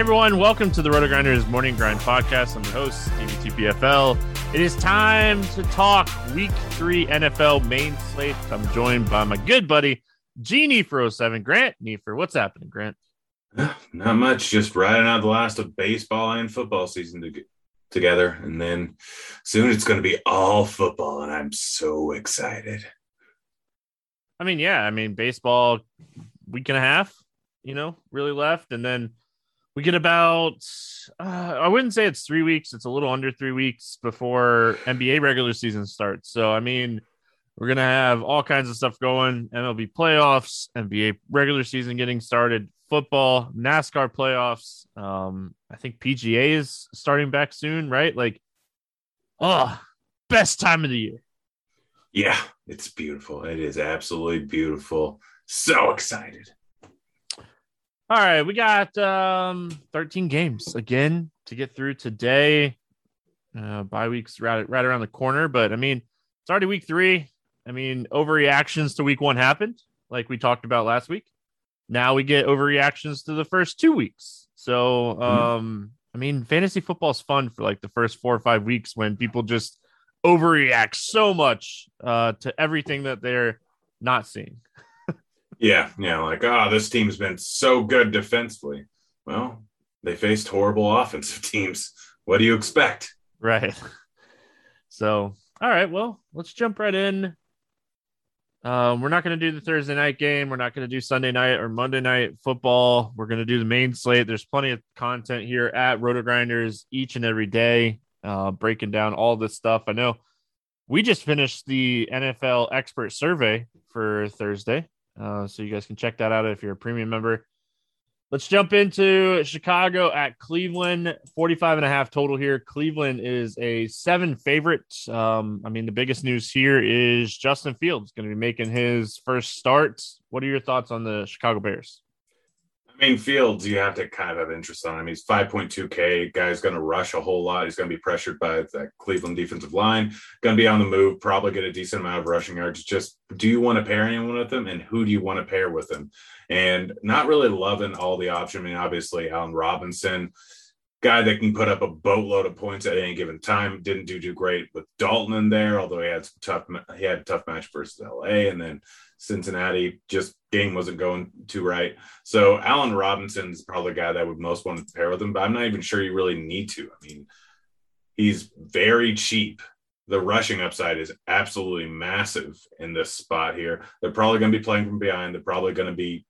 Hey everyone, welcome to the Roto Grinders Morning Grind Podcast. I'm your host, TVTPFL. It is time to talk Week Three NFL main slate. I'm joined by my good buddy Genie for 07, Grant Neefer. What's happening, Grant? Not much. Just riding out the last of baseball and football season to together, and then soon it's going to be all football, and I'm so excited. I mean, yeah, I mean baseball week and a half, you know, really left, and then we get about uh, i wouldn't say it's three weeks it's a little under three weeks before nba regular season starts. So i mean we're gonna have all kinds of stuff going mlb playoffs nba regular season getting started football nascar playoffs. Um i think pga is starting back soon right? Like oh best time of the year. Yeah it's beautiful. It is absolutely beautiful. So excited all right, we got um 13 games again to get through today. Uh bye weeks right right around the corner, but I mean, it's already week 3. I mean, overreactions to week 1 happened like we talked about last week. Now we get overreactions to the first 2 weeks. So, um mm-hmm. I mean, fantasy football is fun for like the first 4 or 5 weeks when people just overreact so much uh to everything that they're not seeing. Yeah, yeah, like oh, this team's been so good defensively. Well, they faced horrible offensive teams. What do you expect? Right. So, all right, well, let's jump right in. Um, we're not going to do the Thursday night game. We're not going to do Sunday night or Monday night football. We're going to do the main slate. There's plenty of content here at Roto Grinders each and every day, uh, breaking down all this stuff. I know we just finished the NFL expert survey for Thursday. Uh, so you guys can check that out if you're a premium member. Let's jump into Chicago at Cleveland. 45 and a half total here. Cleveland is a seven favorite. Um, I mean, the biggest news here is Justin Fields going to be making his first start. What are your thoughts on the Chicago Bears? Mean, Fields, you have to kind of have interest on him. He's 5.2K. Guy's going to rush a whole lot. He's going to be pressured by that Cleveland defensive line. Going to be on the move, probably get a decent amount of rushing yards. Just do you want to pair anyone with him? And who do you want to pair with him? And not really loving all the options. I mean, obviously, Allen Robinson, guy that can put up a boatload of points at any given time. Didn't do too great with Dalton in there, although he had some tough, he had a tough match versus LA. And then Cincinnati just game wasn't going too right. So Allen Robinson's probably the guy that I would most want to pair with him, but I'm not even sure you really need to. I mean, he's very cheap, the rushing upside is absolutely massive in this spot here. They're probably going to be playing from behind. They're probably going to be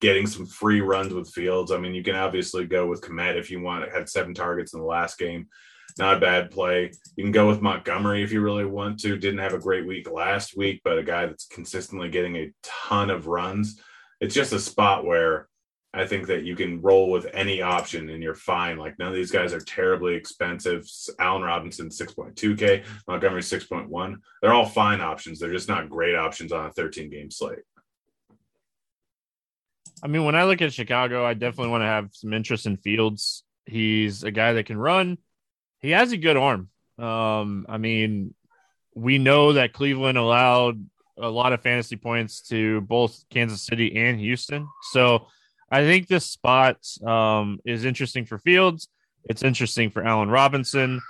getting some free runs with Fields. I mean, you can obviously go with Kmet if you want. Had seven targets in the last game. Not a bad play. You can go with Montgomery if you really want to. Didn't have a great week last week, but a guy that's consistently getting a ton of runs. It's just a spot where I think that you can roll with any option and you're fine. Like none of these guys are terribly expensive. Allen Robinson 6.2K, Montgomery 6.1. They're all fine options. They're just not great options on a 13 game slate. I mean, when I look at Chicago, I definitely want to have some interest in Fields. He's a guy that can run. He has a good arm. Um, I mean, we know that Cleveland allowed a lot of fantasy points to both Kansas City and Houston. So I think this spot um, is interesting for Fields. It's interesting for Allen Robinson.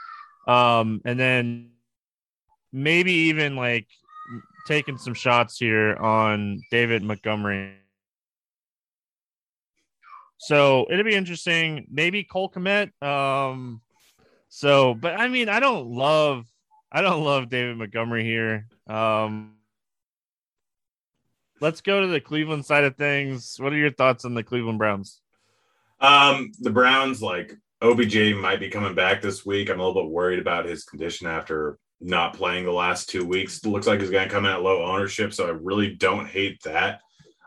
Um, and then maybe even like taking some shots here on David Montgomery. So it'll be interesting. Maybe Cole Kmet. Um, so, but I mean, I don't love, I don't love David Montgomery here. Um, let's go to the Cleveland side of things. What are your thoughts on the Cleveland Browns? Um, the Browns, like OBJ might be coming back this week. I'm a little bit worried about his condition after not playing the last two weeks. It looks like he's going to come in at low ownership, so I really don't hate that.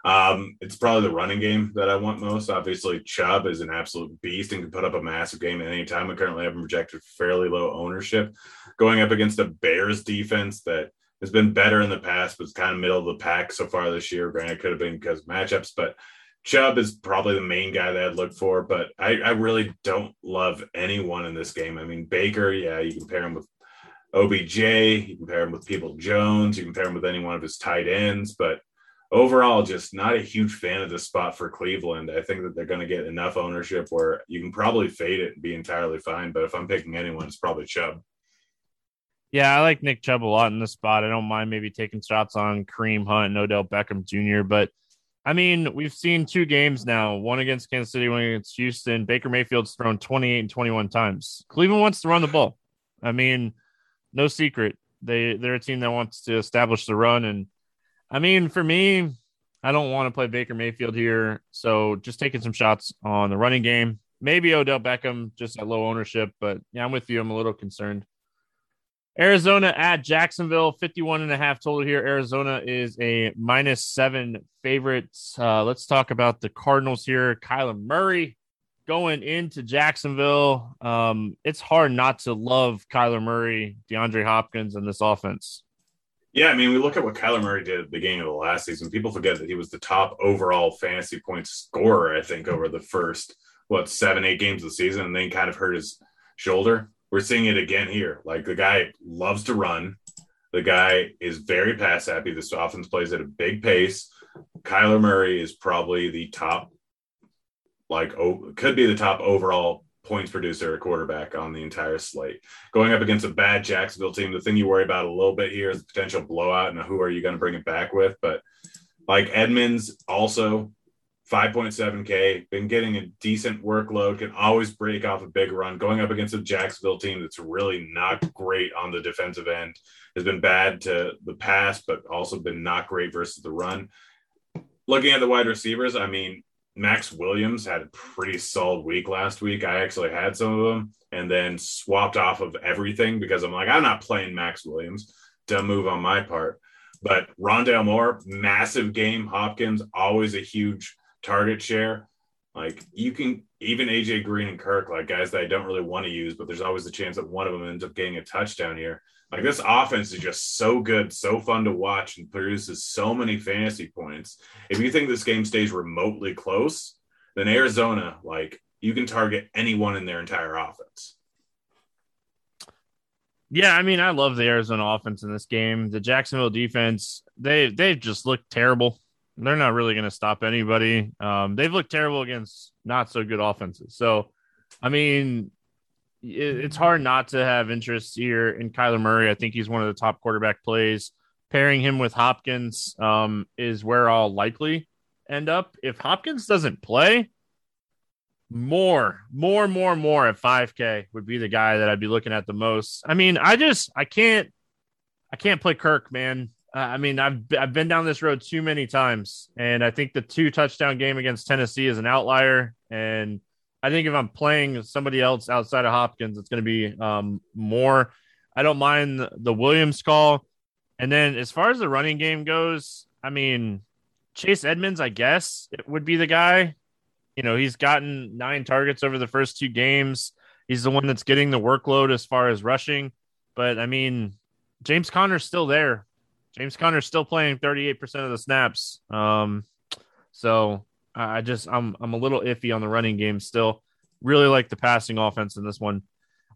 Um, it's probably the running game that I want most. Obviously, Chubb is an absolute beast and can put up a massive game at any time. I currently have him projected fairly low ownership. Going up against a Bears defense that has been better in the past, but it's kind of middle of the pack so far this year. Granted, could have been because matchups, but Chubb is probably the main guy that I'd look for. But I, I really don't love anyone in this game. I mean, Baker, yeah, you can pair him with OBJ, you can pair him with Peoples-Jones, you can pair him with any one of his tight ends, but overall, just not a huge fan of the spot for Cleveland. I think that they're going to get enough ownership where you can probably fade it and be entirely fine. But if I'm picking anyone, it's probably Chubb. Yeah, I like Nick Chubb a lot in this spot. I don't mind maybe taking shots on Kareem Hunt and Odell Beckham Jr. But I mean, we've seen two games now, one against Kansas City, one against Houston. Baker Mayfield's thrown 28 and 21 times. Cleveland wants to run the ball. I mean, no secret. They they're a team that wants to establish the run. And I mean, for me, I don't want to play Baker Mayfield here. So just taking some shots on the running game. Maybe Odell Beckham just at low ownership, but yeah, I'm with you. I'm a little concerned. Arizona at Jacksonville, 51 and a half total here. Arizona is a minus seven favorite. Uh, let's talk about the Cardinals here. Kyler Murray going into Jacksonville. Um, it's hard not to love Kyler Murray, DeAndre Hopkins, and this offense. Yeah, I mean, we look at what Kyler Murray did at the beginning of the last season. People forget that he was the top overall fantasy points scorer, I think, over the first, what, seven, eight games of the season, and then kind of hurt his shoulder we're seeing it again here. Like the guy loves to run. The guy is very pass happy. This offense plays at a big pace. Kyler Murray is probably the top, like, oh, could be the top overall points producer, a quarterback on the entire slate. Going up against a bad Jacksonville team, the thing you worry about a little bit here is the potential blowout and who are you going to bring it back with. But like Edmonds, also 5.7K, been getting a decent workload, can always break off a big run. Going up against a Jacksonville team that's really not great on the defensive end, has been bad to the pass, but also been not great versus the run. Looking at the wide receivers, I mean, Maxx Williams had a pretty solid week last week. I actually had some of them and then swapped off of everything because I'm like, I'm not playing Maxx Williams. Dumb move on my part. But Rondale Moore, massive game. Hopkins, always a huge target share. Like you can even AJ Green and Kirk, like guys that I don't really want to use, but there's always the chance that one of them ends up getting a touchdown here. Like this offense is just so good, so fun to watch, and produces so many fantasy points. If you think this game stays remotely close, then Arizona, like you can target anyone in their entire offense. Yeah, I mean, I love the Arizona offense in this game. The Jacksonville defense, they they just look terrible they're not really going to stop anybody. Um, they've looked terrible against not so good offenses. So, I mean, it's hard not to have interest here in Kyler Murray. I think he's one of the top quarterback plays. Pairing him with Hopkins um, is where I'll likely end up. If Hopkins doesn't play, Moore, Moore, Moore, Moore at 5K would be the guy that I'd be looking at the most. I mean, I just, I can't, I can't play Kirk, man. Uh, I mean, I've I've been down this road too many times, and I think the two touchdown game against Tennessee is an outlier. And I think if I'm playing somebody else outside of Hopkins, it's going to be um, Moore. I don't mind the, Williams call. And then as far as the running game goes, I mean, Chase Edmonds, I guess, it would be the guy. You know, he's gotten nine targets over the first two games. He's the one that's getting the workload as far as rushing. But I mean, James Conner's still there. James Conner's still playing 38% of the snaps. Um, so I just I'm I'm a little iffy on the running game still. Really like the passing offense in this one.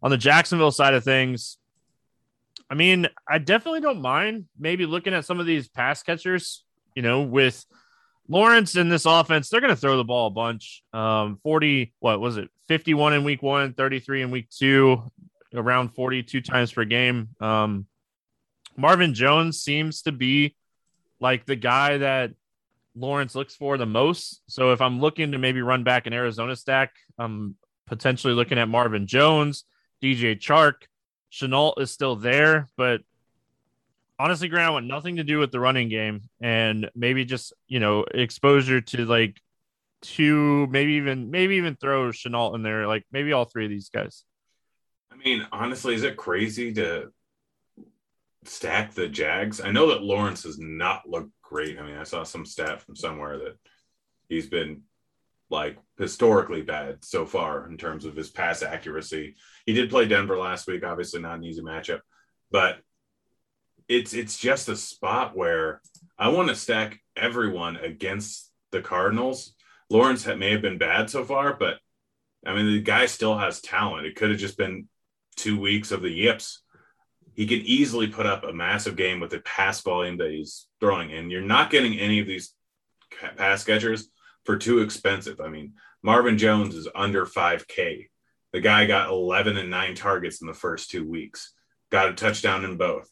On the Jacksonville side of things, I mean, I definitely don't mind maybe looking at some of these pass catchers, you know, with Lawrence in this offense, they're going to throw the ball a bunch. Um, 40, what was it? 51 in week one, 33 in week two, around 42 times per game. Um, Marvin Jones seems to be like the guy that Lawrence looks for the most. So if I'm looking to maybe run back an Arizona stack, I'm potentially looking at Marvin Jones, DJ Chark. Shenault is still there, but honestly, Grant, I want nothing to do with the running game and maybe just, you know, exposure to like two, maybe even, maybe even throw Shenault in there, like maybe all three of these guys. I mean, honestly, is it crazy to stack the Jags? I know that Lawrence has not looked great. I mean, I saw some stat from somewhere that he's been like historically bad so far in terms of his pass accuracy. He did play Denver last week, obviously not an easy matchup, but it's it's just a spot where I want to stack everyone against the Cardinals. Lawrence may have been bad so far, but I mean the guy still has talent. It could have just been two weeks of the yips he could easily put up a massive game with the pass volume that he's throwing. And you're not getting any of these pass catchers for too expensive. I mean, Marvin Jones is under 5K. The guy got 11 and nine targets in the first two weeks, got a touchdown in both.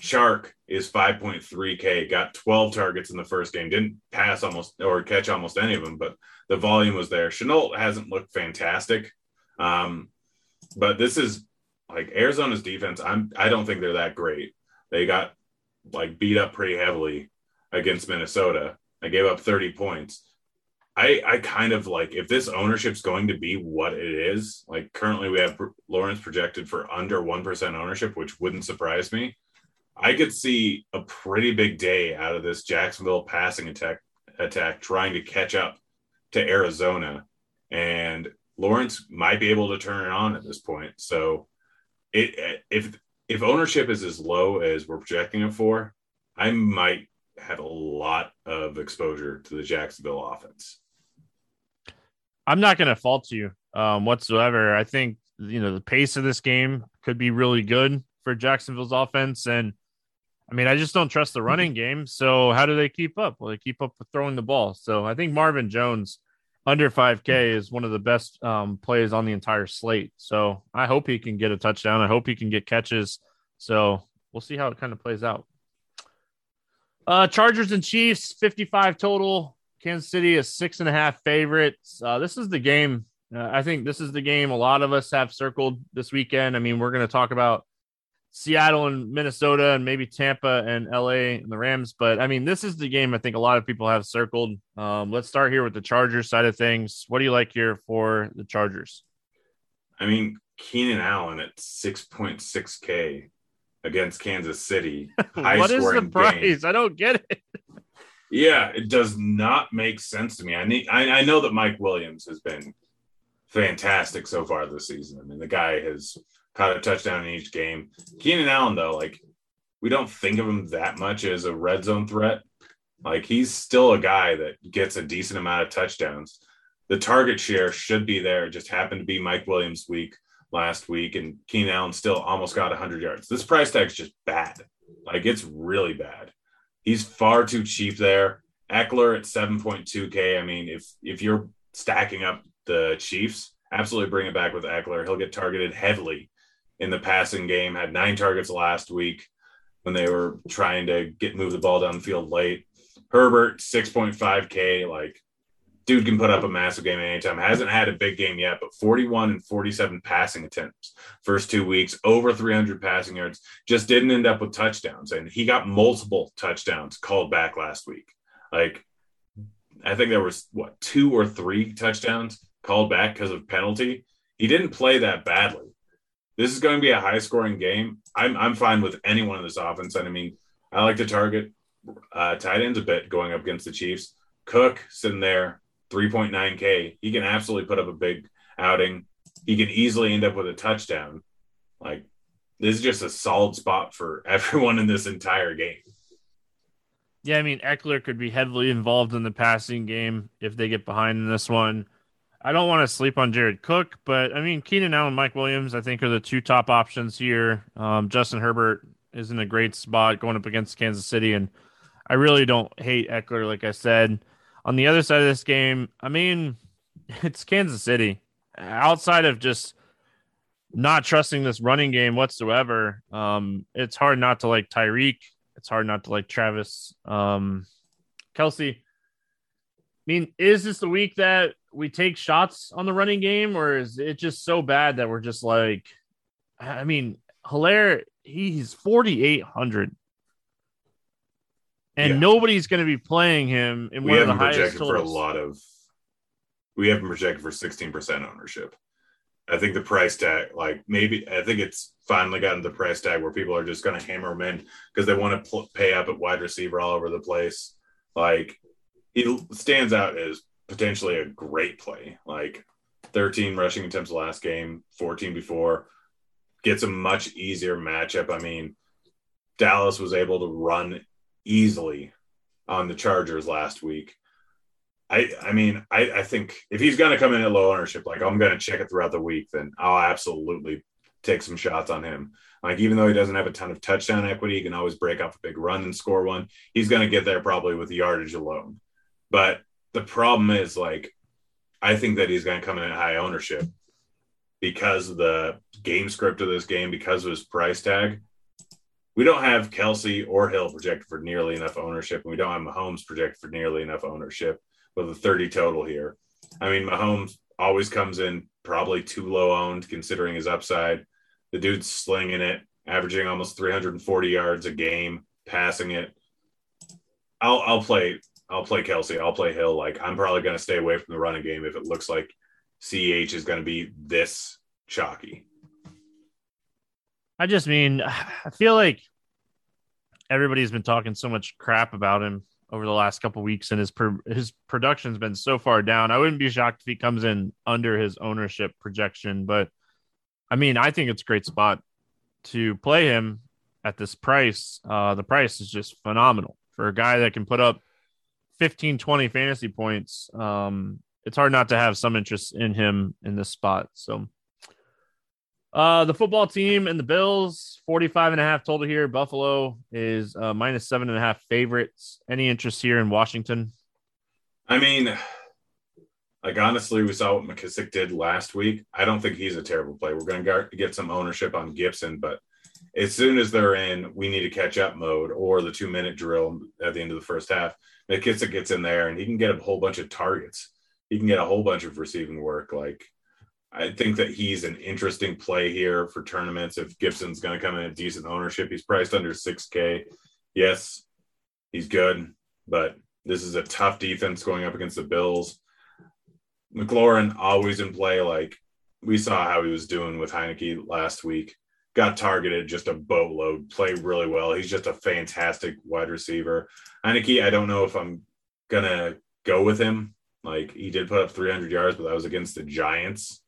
Chark is 5.3K, got 12 targets in the first game, didn't pass almost or catch almost any of them, but the volume was there. Shenault hasn't looked fantastic. Um, but this is like Arizona's defense, I'm I don't think they're that great. They got like beat up pretty heavily against Minnesota. I gave up 30 points. I I kind of like if this ownership's going to be what it is. Like currently we have Lawrence projected for under 1% ownership, which wouldn't surprise me. I could see a pretty big day out of this Jacksonville passing attack attack trying to catch up to Arizona and Lawrence might be able to turn it on at this point. So it if if ownership is as low as we're projecting it for, I might have a lot of exposure to the Jacksonville offense. I'm not going to fault you um, whatsoever. I think you know the pace of this game could be really good for Jacksonville's offense, and I mean I just don't trust the running game. So how do they keep up? Well, they keep up with throwing the ball. So I think Marvin Jones under 5K is one of the best um, plays on the entire slate. So I hope he can get a touchdown. I hope he can get catches. So we'll see how it kind of plays out. Uh, Chargers and Chiefs, 55 total. Kansas City is six and a half favorites. Uh, this is the game. Uh, I think this is the game a lot of us have circled this weekend. I mean, we're going to talk about Seattle and Minnesota and maybe Tampa and LA and the Rams. But I mean, this is the game I think a lot of people have circled. Um, let's start here with the Chargers side of things. What do you like here for the Chargers? I mean, Keenan Allen at 6.6K against Kansas City. what is the price? Game. I don't get it. yeah, it does not make sense to me. I need I, I know that Mike Williams has been fantastic so far this season. I mean, the guy has caught a touchdown in each game. Keenan Allen, though, like we don't think of him that much as a red zone threat. Like he's still a guy that gets a decent amount of touchdowns. The target share should be there. It just happened to be Mike Williams' week last week, and Keenan Allen still almost got 100 yards. This price tag is just bad. Like it's really bad. He's far too cheap there. Ekeler at 7.2K. I mean, if if you're stacking up the Chiefs, absolutely bring it back with Ekeler. He'll get targeted heavily in the passing game, had nine targets last week when they were trying to get move the ball down the field late. Herbert, 6.5K, like dude can put up a massive game anytime. Hasn't had a big game yet, but 41 and 47 passing attempts first two weeks, over 300 passing yards. Just didn't end up with touchdowns, and he got multiple touchdowns called back last week. Like, I think there was what two or three touchdowns called back because of penalty. He didn't play that badly. This is going to be a high scoring game. I'm I'm fine with anyone in this offense, and I mean, I like to target uh, tight ends a bit going up against the Chiefs. Cook sitting there 3.9K. He can absolutely put up a big outing. He can easily end up with a touchdown. Like, this is just a solid spot for everyone in this entire game. Yeah, I mean, Ekeler could be heavily involved in the passing game if they get behind in this one. I don't want to sleep on Jared Cook, but I mean, Keenan Allen, Mike Williams, I think are the two top options here. Um, Justin Herbert is in a great spot going up against Kansas City, and I really don't hate Ekeler, like I said. On the other side of this game, I mean, it's Kansas City. Outside of just not trusting this running game whatsoever, um, it's hard not to like Tyreek. It's hard not to like Travis um, Kelce. I mean, is this the week that we take shots on the running game, or is it just so bad that we're just like, I mean, Helaire, he's 4,800 and yeah. nobody's going to be playing him in we one of the highest for a lot of. We have him projected for sixteen percent ownership. I think the price tag, like maybe, I think it's finally gotten the price tag where people are just going to hammer him in because they want to pl- pay up at wide receiver all over the place. Like he stands out as potentially a great play. Like 13 rushing attempts last game, 14 before. Gets a much easier matchup. I mean, Dallas was able to run easily on the Chargers last week. I I mean, I, I think if he's gonna come in at low ownership, like I'm gonna check it throughout the week, then I'll absolutely take some shots on him. Like even though he doesn't have a ton of touchdown equity, he can always break off a big run and score one. He's gonna get there probably with the yardage alone. But the problem is like I think that he's gonna come in at high ownership because of the game script of this game, because of his price tag we don't have Kelce or Hill projected for nearly enough ownership, and we don't have Mahomes projected for nearly enough ownership with a 30 total here. I mean, Mahomes always comes in probably too low owned considering his upside. The dude's slinging it, averaging almost 340 yards a game, passing it. I'll I'll play I'll play Kelce. I'll play Hill. Like I'm probably going to stay away from the running game if it looks like CH is going to be this chalky. I just mean, I feel like everybody's been talking so much crap about him over the last couple weeks, and his per- his production's been so far down. I wouldn't be shocked if he comes in under his ownership projection, but I mean, I think it's a great spot to play him at this price. Uh, the price is just phenomenal for a guy that can put up 15, 20 fantasy points. Um, it's hard not to have some interest in him in this spot. So uh, the football team and the Bills, 45 and a half total here. Buffalo is uh, minus seven and a half favorites. Any interest here in Washington? I mean, like honestly, we saw what McKissic did last week. I don't think he's a terrible play. We're going to get some ownership on Gibson, but as soon as they're in, we need to catch up mode or the two minute drill at the end of the first half. McKissic gets in there and he can get a whole bunch of targets. He can get a whole bunch of receiving work. Like I think that he's an interesting play here for tournaments. If Gibson's going to come in at decent ownership, he's priced under 6K. Yes, he's good, but this is a tough defense going up against the Bills. McLaurin always in play. Like we saw how he was doing with Heinicke last week. Got targeted just a boatload, played really well. He's just a fantastic wide receiver. Heinicke, I don't know if I'm to go with him. Like he did put up 300 yards, but that was against the Giants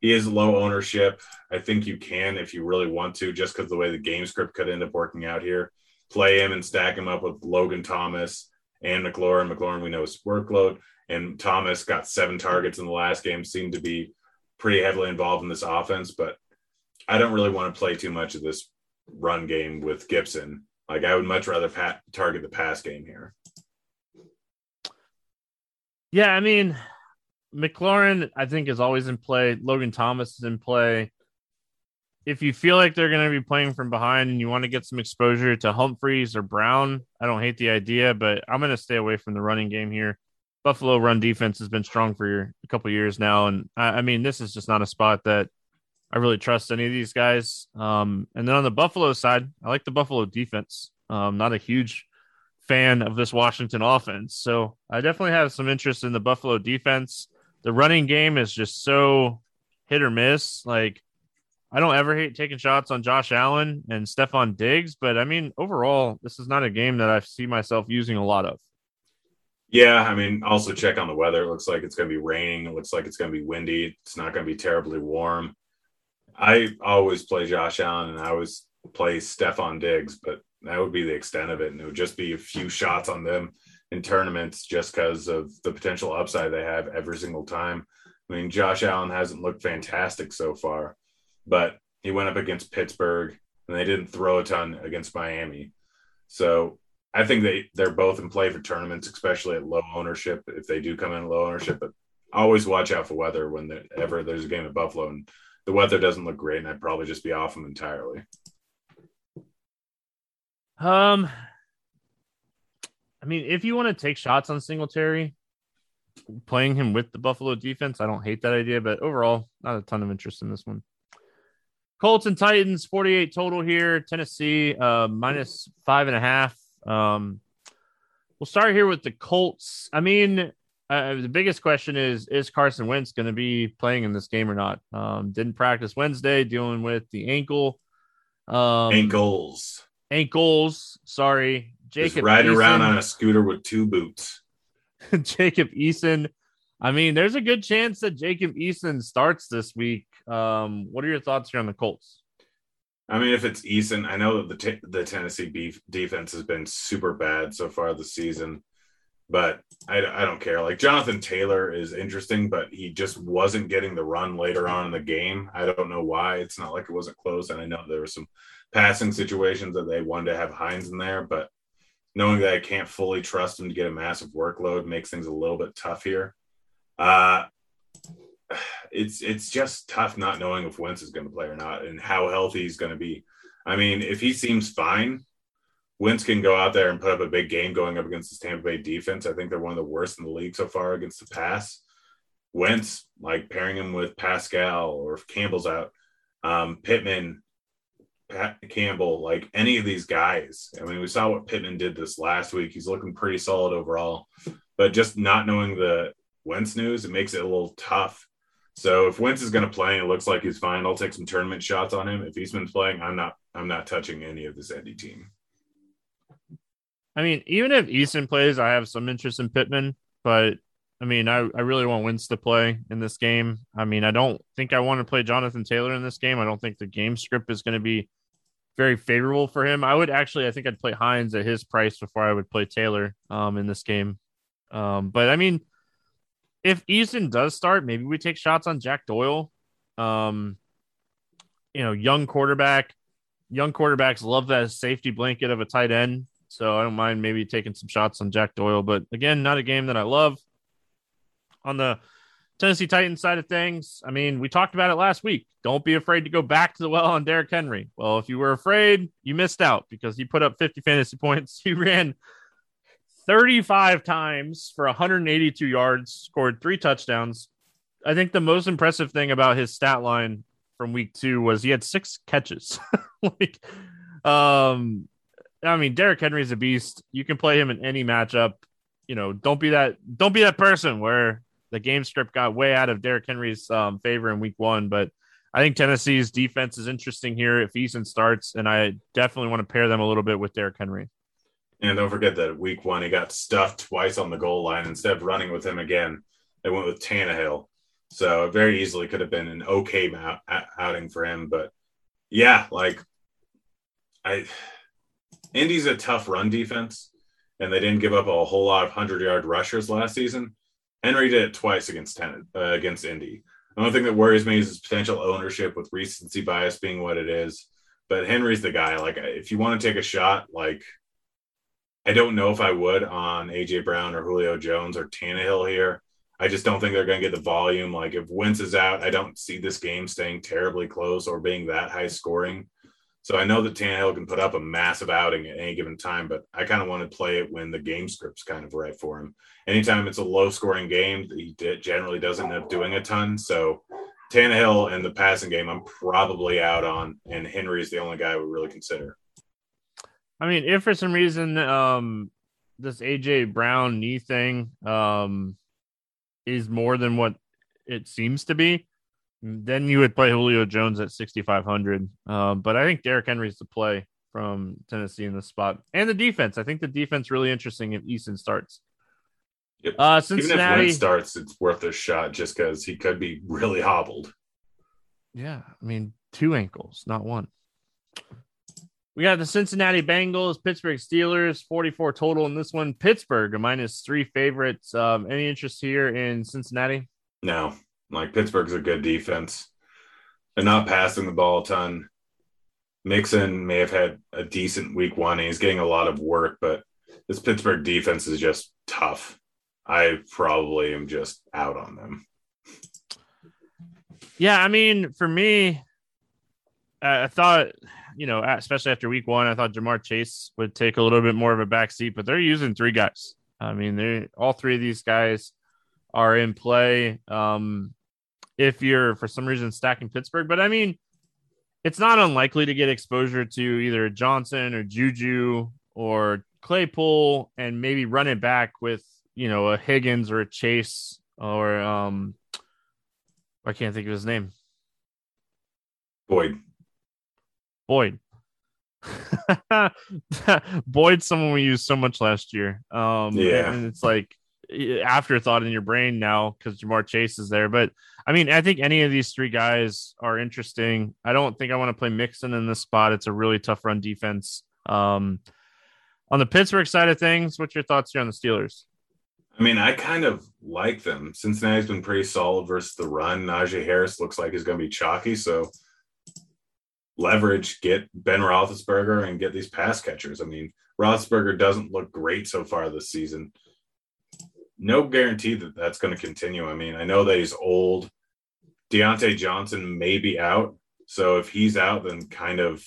he is low ownership. I think you can if you really want to, just because the way the game script could end up working out here. Play him and stack him up with Logan Thomas and McLaurin. McLaurin, we know his workload, and Thomas got seven targets in the last game. Seemed to be pretty heavily involved in this offense, but I don't really want to play too much of this run game with Gibson. Like I would much rather pat- target the pass game here. Yeah, I mean, McLaurin, I think, is always in play. Logan Thomas is in play. If you feel like they're going to be playing from behind and you want to get some exposure to Humphries or Brown, I don't hate the idea, but I'm going to stay away from the running game here. Buffalo run defense has been strong for a couple years now, and I, I, mean this is just not a spot that I really trust any of these guys. Um, and then on the Buffalo side, I like the Buffalo defense. Um, not a huge fan of this Washington offense, so I definitely have some interest in the Buffalo defense. The running game is just so hit or miss. Like I don't ever hate taking shots on Josh Allen and Stefon Diggs, but I mean, overall, this is not a game that I see myself using a lot of. Yeah, I mean, also check on the weather. It looks like it's going to be raining. It looks like it's going to be windy. It's not going to be terribly warm. I always play Josh Allen and I always play Stefon Diggs, but that would be the extent of it. And it would just be a few shots on them in tournaments just because of the potential upside they have every single time. I mean, Josh Allen hasn't looked fantastic so far but he went up against Pittsburgh and they didn't throw a ton against Miami. So I think they they're both in play for tournaments, especially at low ownership if they do come in low ownership. But always watch out for weather whenever there's a game at Buffalo and the weather doesn't look great, and I'd probably just be off them entirely. Um, I mean, if you want to take shots on Singletary, playing him with the Buffalo defense, I don't hate that idea, but overall, not a ton of interest in this one. Colts and Titans, 48 total here. Tennessee, uh, minus five and a half. Um, we'll start here with the Colts. I mean, uh, the biggest question is Is Carson Wentz going to be playing in this game or not? Um, didn't practice Wednesday, dealing with the ankle. Um, ankles. Ankles. Sorry. Jacob Just riding Eason. around on a scooter with two boots. Jacob Eason. I mean, there's a good chance that Jacob Eason starts this week. Um, what are your thoughts here on the Colts? I mean, if it's Eason, I know that the t- the Tennessee beef defense has been super bad so far this season, but I, I don't care. Like Jonathan Taylor is interesting, but he just wasn't getting the run later on in the game. I don't know why. It's not like it wasn't close, and I know there were some passing situations that they wanted to have Hines in there, but knowing that I can't fully trust him to get a massive workload makes things a little bit tough here. Uh, it's it's just tough not knowing if Wentz is going to play or not and how healthy he's going to be. I mean, if he seems fine, Wentz can go out there and put up a big game going up against the Tampa Bay defense. I think they're one of the worst in the league so far against the pass. Wentz, like pairing him with Pascal or if Campbell's out, um, Pittman, Pat Campbell, like any of these guys. I mean, we saw what Pittman did this last week. He's looking pretty solid overall, but just not knowing the Wentz news, it makes it a little tough so if Wentz is going to play, it looks like he's fine. I'll take some tournament shots on him. If he's been playing, I'm not. I'm not touching any of this Indy team. I mean, even if Eason plays, I have some interest in Pittman, but I mean, I, I really want Wentz to play in this game. I mean, I don't think I want to play Jonathan Taylor in this game. I don't think the game script is going to be very favorable for him. I would actually, I think I'd play Hines at his price before I would play Taylor um, in this game. Um, but I mean, if Eason does start, maybe we take shots on Jack Doyle. Um, you know, young quarterback. Young quarterbacks love that safety blanket of a tight end. So I don't mind maybe taking some shots on Jack Doyle. But again, not a game that I love. On the Tennessee Titans side of things, I mean, we talked about it last week. Don't be afraid to go back to the well on Derrick Henry. Well, if you were afraid, you missed out because he put up 50 fantasy points. He ran 35 times for 182 yards, scored three touchdowns. I think the most impressive thing about his stat line from week two was he had six catches. like, um, I mean, Derrick Henry's a beast. You can play him in any matchup. You know, don't be that don't be that person where the game script got way out of Derrick Henry's um, favor in week one. But I think Tennessee's defense is interesting here if Eason starts, and I definitely want to pair them a little bit with Derrick Henry. And don't forget that week one, he got stuffed twice on the goal line. Instead of running with him again, they went with Tannehill. So it very easily could have been an okay outing for him. But yeah, like I, Indy's a tough run defense, and they didn't give up a whole lot of hundred yard rushers last season. Henry did it twice against ten, uh, against Indy. The only thing that worries me is his potential ownership with recency bias being what it is. But Henry's the guy. Like, if you want to take a shot, like I don't know if I would on AJ Brown or Julio Jones or Tannehill here. I just don't think they're going to get the volume. Like if Wentz is out, I don't see this game staying terribly close or being that high scoring. So I know that Tannehill can put up a massive outing at any given time, but I kind of want to play it when the game script's kind of right for him. Anytime it's a low scoring game, he generally doesn't end up doing a ton. So Tannehill and the passing game, I'm probably out on, and Henry is the only guy I would really consider. I mean, if for some reason um, this AJ Brown knee thing um, is more than what it seems to be, then you would play Julio Jones at 6,500. Um, but I think Derrick Henry's the play from Tennessee in this spot. And the defense. I think the defense really interesting if Eason starts. Yep. Uh, Cincinnati Even if starts, it's worth a shot just because he could be really hobbled. Yeah. I mean, two ankles, not one. We got the Cincinnati Bengals, Pittsburgh Steelers, 44 total in this one. Pittsburgh, minus three favorites. Um, any interest here in Cincinnati? No, like Pittsburgh's a good defense. They're not passing the ball a ton. Mixon may have had a decent week one. he's getting a lot of work, but this Pittsburgh defense is just tough. I probably am just out on them. Yeah, I mean, for me, I thought, you know, especially after week one, I thought Ja'Marr Chase would take a little bit more of a back seat, but they're using three guys. I mean, they're all three of these guys are in play. Um, if you're for some reason stacking Pittsburgh. But I mean, it's not unlikely to get exposure to either Johnson or Juju or Claypool and maybe run it back with, you know, a Higgins or a Chase or um I can't think of his name. Boyd. Boyd. Boyd's someone we used so much last year. Um yeah. and it's like afterthought in your brain now because Ja'Marr Chase is there. But I mean, I think any of these three guys are interesting. I don't think I want to play Mixon in this spot. It's a really tough run defense. Um, on the Pittsburgh side of things, what's your thoughts here on the Steelers? I mean, I kind of like them. Cincinnati's been pretty solid versus the run. Najee Harris looks like he's going to be chalky. So leverage, get Ben Roethlisberger and get these pass catchers. I mean, Roethlisberger doesn't look great so far this season no guarantee that that's going to continue. I mean, I know that he's old. Diontae Johnson may be out. So if he's out, then kind of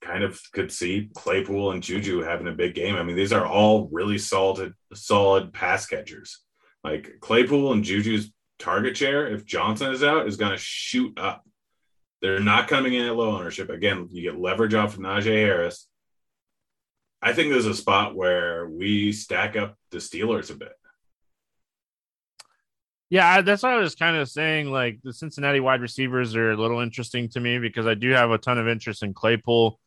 kind of could see Claypool and Juju having a big game. I mean, these are all really solid solid pass catchers. Like Claypool and Juju's target share, if Johnson is out, is going to shoot up. They're not coming in at low ownership. Again, you get leverage off of Najee Harris. I think there's a spot where we stack up the Steelers a bit. Yeah, that's what I was kind of saying. Like the Cincinnati wide receivers are a little interesting to me because I do have a ton of interest in Claypool.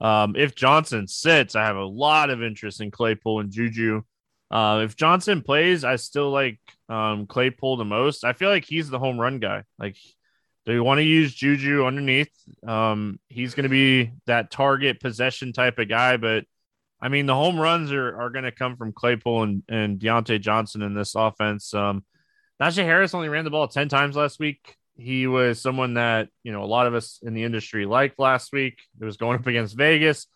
Um, if Johnson sits, I have a lot of interest in Claypool and Juju. Uh, if Johnson plays, I still like um, Claypool the most. I feel like he's the home run guy. Like they want to use Juju underneath. Um, he's going to be that target possession type of guy, but I mean, the home runs are, are going to come from Claypool and, and Diontae Johnson in this offense. Um, Najee Harris only ran the ball 10 times last week. He was someone that, you know, a lot of us in the industry liked last week. It was going up against Vegas.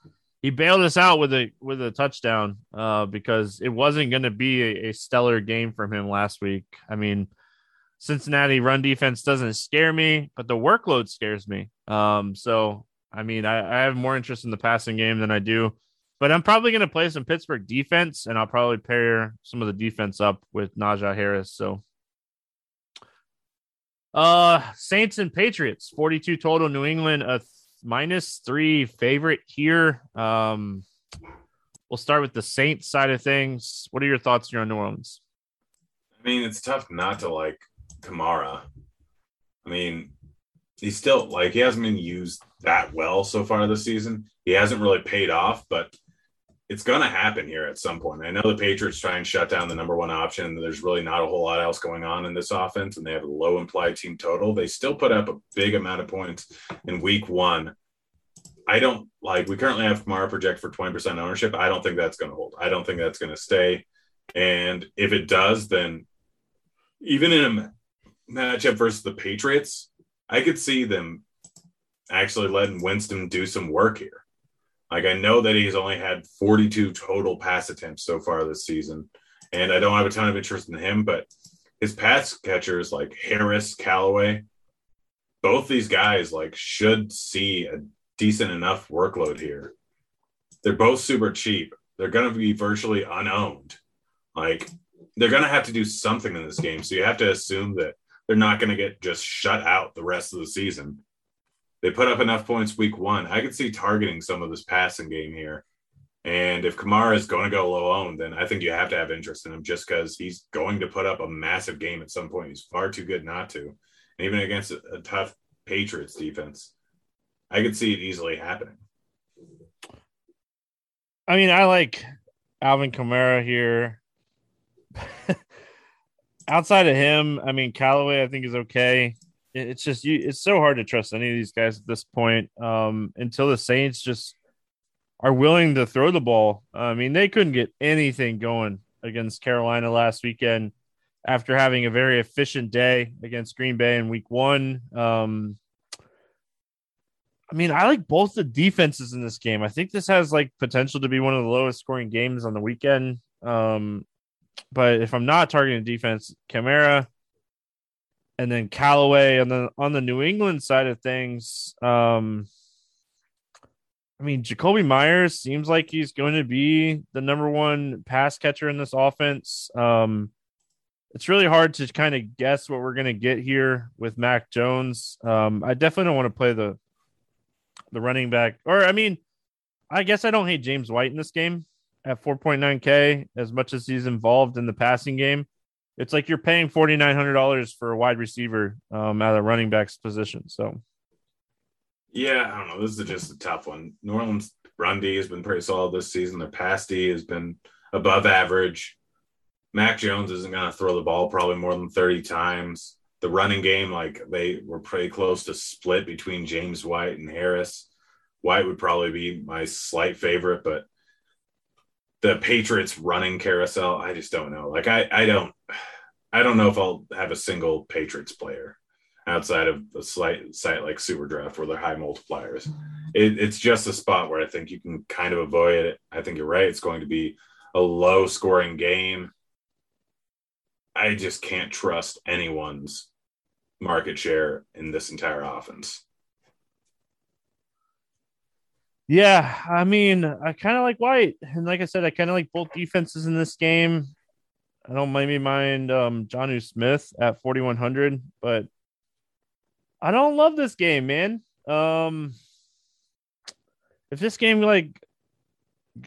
He bailed us out with a with a touchdown uh, because it wasn't going to be a, a stellar game from him last week. I mean, Cincinnati run defense doesn't scare me, but the workload scares me. Um, so I mean, I, I have more interest in the passing game than I do but I'm probably going to play some Pittsburgh defense, and I'll probably pair some of the defense up with Najee Harris. So, uh, Saints and Patriots, 42 total. New England a th- minus three favorite here. Um, we'll start with the Saints side of things. What are your thoughts here on New Orleans? I mean, it's tough not to like Kamara. I mean, he's still like he hasn't been used that well so far this season. He hasn't really paid off, but it's going to happen here at some point. I know the Patriots try and shut down the number one option. There's really not a whole lot else going on in this offense, and they have a low implied team total. They still put up a big amount of points in week one. I don't like, we currently have Kamara project for 20% ownership. I don't think that's going to hold. I don't think that's going to stay. And if it does, then even in a matchup versus the Patriots, I could see them actually letting Winston do some work here. Like I know that he's only had 42 total pass attempts so far this season, and I don't have a ton of interest in him, but his pass catchers like Harris, Callaway, both these guys like should see a decent enough workload here. They're both super cheap. They're going to be virtually unowned. Like they're going to have to do something in this game. So you have to assume that they're not going to get just shut out the rest of the season. They put up enough points week one. I could see targeting some of this passing game here. And if Kamara is going to go low owned, then I think you have to have interest in him just because he's going to put up a massive game at some point. He's far too good not to. And even against a, a tough Patriots defense, I could see it easily happening. I mean, I like Alvin Kamara here. Outside of him, I mean, Callaway, I think is okay. It's just you. It's so hard to trust any of these guys at this point. Um, until the Saints just are willing to throw the ball. I mean, they couldn't get anything going against Carolina last weekend after having a very efficient day against Green Bay in Week One. Um, I mean, I like both the defenses in this game. I think this has like potential to be one of the lowest scoring games on the weekend. Um, but if I'm not targeting defense, Kamara and then Callaway and then on the New England side of things, um, I mean, Jakobi Meyers seems like he's going to be the number one pass catcher in this offense. Um, it's really hard to kind of guess what we're going to get here with Mac Jones. Um, I definitely don't want to play the the running back, or I mean, I guess I don't hate James White in this game at 4.9K as much as he's involved in the passing game. It's like you're paying $4,900 for a wide receiver um, at a running back's position. So, yeah, I don't know. This is just a tough one. New Orleans run D has been pretty solid this season. Their pass D has been above average. Mac Jones isn't going to throw the ball probably more than 30 times the running game, like they were pretty close to split between James White and Harris. White would probably be my slight favorite, but the Patriots running carousel, I just don't know. Like I, I don't, I don't know if I'll have a single Patriots player outside of a slight site like Super Draft where they're high multipliers. It, it's just a spot where I think you can kind of avoid it. I think you're right. It's going to be a low scoring game. I just can't trust anyone's market share in this entire offense. Yeah, I mean, I kind of like White, and like I said, I kind of like both defenses in this game. I don't maybe mind um Jonnu Smith at 4100, but I don't love this game, man. Um if this game like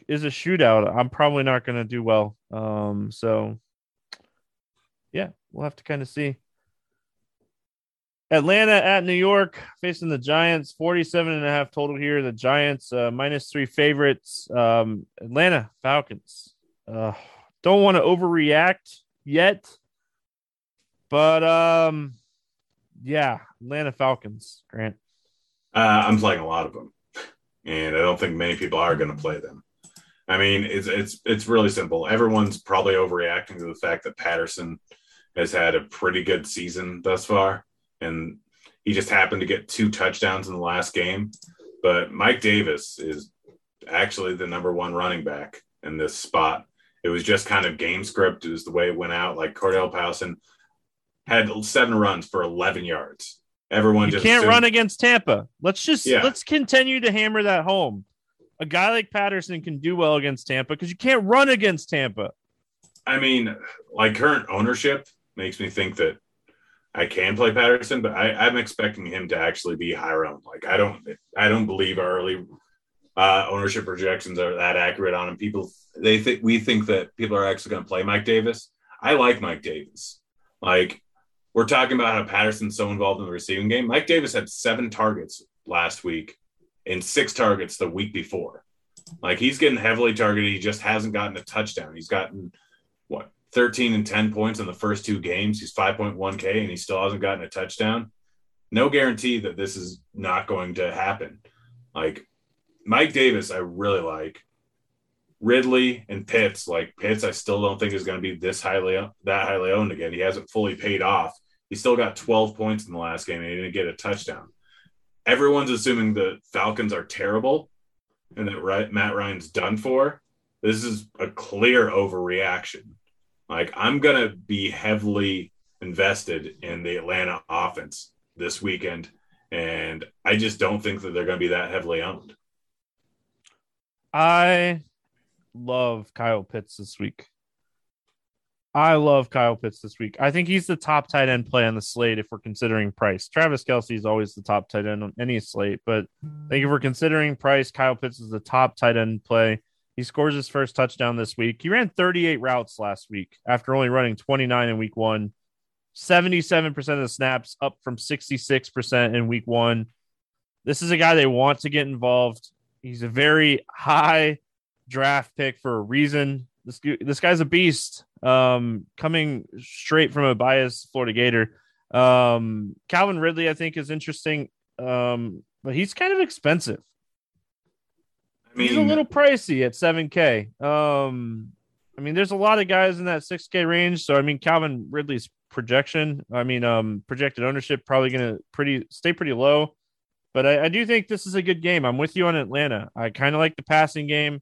is a shootout, I'm probably not going to do well. Um so yeah, we'll have to kind of see. Atlanta at New York facing the Giants, 47 and a half total here. The Giants uh, minus three favorites. Um, Atlanta Falcons. Uh, don't want to overreact yet, but um, yeah, Atlanta Falcons. Grant. Uh, I'm playing a lot of them, and I don't think many people are going to play them. I mean, it's it's it's really simple. Everyone's probably overreacting to the fact that Patterson has had a pretty good season thus far, and he just happened to get two touchdowns in the last game. But Mike Davis is actually the number one running back in this spot. It was just kind of game script. It was the way it went out. Like Cordarrelle Patterson had seven runs for 11 yards. Everyone you just can't assumed- run against Tampa. Let's just Yeah. let's continue to hammer that home. A guy like Patterson can do well against Tampa because you can't run against Tampa. I mean, like current ownership makes me think that I can play Patterson, but I, I'm expecting him to actually be higher owned. Like I don't, I don't believe our early uh, ownership projections are that accurate on him. People, they think we think that people are actually going to play Mike Davis. I like Mike Davis. Like we're talking about how Patterson's so involved in the receiving game. Mike Davis had seven targets last week and six targets the week before. Like he's getting heavily targeted. He just hasn't gotten a touchdown. He's gotten what 13 and 10 points in the first two games. He's 5.1K and he still hasn't gotten a touchdown. No guarantee that this is not going to happen. Like Mike Davis, I really like. Ridley and Pitts, like Pitts, I still don't think is going to be this highly that highly owned again. He hasn't fully paid off. He still got 12 points in the last game and he didn't get a touchdown. Everyone's assuming the Falcons are terrible and that Matt Ryan's done for. This is a clear overreaction. Like I'm gonna be heavily invested in the Atlanta offense this weekend And I just don't think that they're going to be that heavily owned. I love Kyle Pitts this week. I love Kyle Pitts this week. I think he's the top tight end play on the slate if we're considering price. Travis Kelce is always the top tight end on any slate, but I think if we're considering price, Kyle Pitts is the top tight end play. He scores his first touchdown this week. He ran 38 routes last week after only running 29 in week one. 77% of the snaps up from 66% in week one. This is a guy they want to get involved. He's a very high draft pick for a reason. This this guy's a beast. Um, coming straight from a biased Florida Gator. Um, Calvin Ridley, I think, is interesting. Um, but he's kind of expensive. I mean, he's a little pricey at 7K. Um, I mean, there's a lot of guys in that 6K range. So I mean, Calvin Ridley's projection, I mean, um, projected ownership probably gonna pretty stay pretty low. But I, I do think this is a good game. I'm with you on Atlanta. I kind of like the passing game.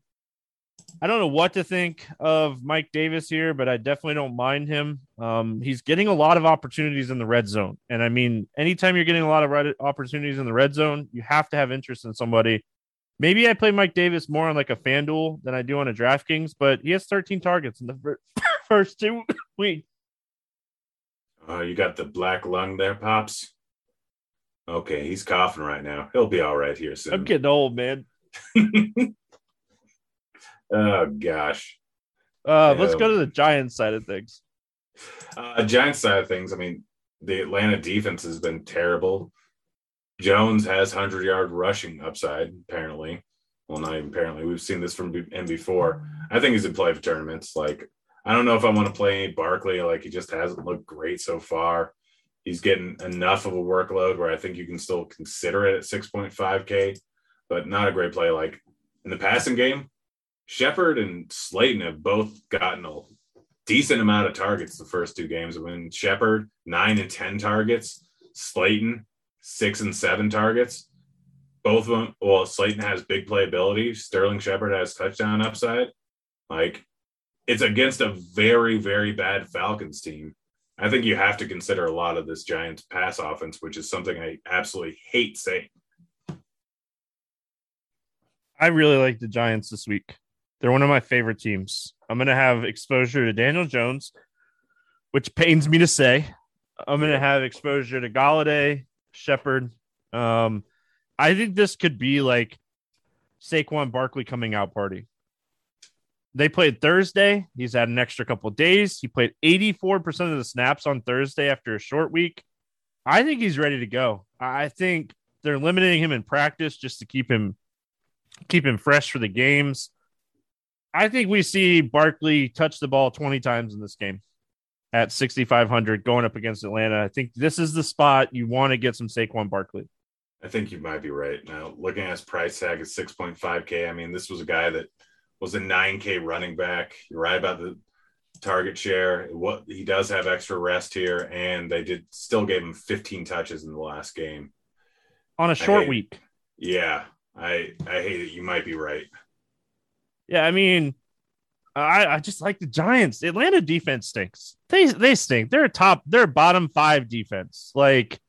I don't know what to think of Mike Davis here, but I definitely don't mind him. Um, he's getting a lot of opportunities in the red zone. And I mean, anytime you're getting a lot of opportunities in the red zone, you have to have interest in somebody. Maybe I play Mike Davis more on like a FanDuel than I do on a DraftKings, but he has 13 targets in the first two weeks. Uh, you got the black lung there, Pops? Okay, he's coughing right now. He'll be all right here soon. I'm getting old, man. Oh gosh. Uh, let's go to the Giants side of things. Uh, Giants side of things. I mean, the Atlanta defense has been terrible. Jones has hundred yard rushing upside. Apparently, well, not even apparently. We've seen this from him before. I think he's in play for tournaments. Like, I don't know if I want to play Barkley. Like, he just hasn't looked great so far. He's getting enough of a workload where I think you can still consider it at 6.5K, but not a great play. Like in the passing game, Shepard and Slayton have both gotten a decent amount of targets the first two games. When Shepard nine and ten targets, Slayton six and seven targets. Both of them. Well, Slayton has big playability. Sterling Shepard has touchdown upside. Like it's against a very very bad Falcons team. I think you have to consider a lot of this Giants pass offense, which is something I absolutely hate saying. I really like the Giants this week. They're one of my favorite teams. I'm going to have exposure to Daniel Jones, which pains me to say. I'm going to have exposure to Golladay, Shepard. Um, I think this could be like Saquon Barkley coming out party. They played Thursday. He's had an extra couple days. He played 84% of the snaps on Thursday after a short week. I think he's ready to go. I think they're limiting him in practice just to keep him keep him fresh for the games. I think we see Barkley touch the ball 20 times in this game at 6,500 going up against Atlanta. I think this is the spot you want to get some Saquon Barkley. I think you might be right. Now, looking at his price tag at 6.5K, I mean, this was a guy that was a 9K running back. You're right about the target share. What he does have extra rest here, and they did still gave him 15 touches in the last game on a short hate, week. Yeah, I I hate it. You might be right. Yeah, I mean, I, I just like the Giants. Atlanta defense stinks. They they stink. They're a top. They're a bottom five defense. Like,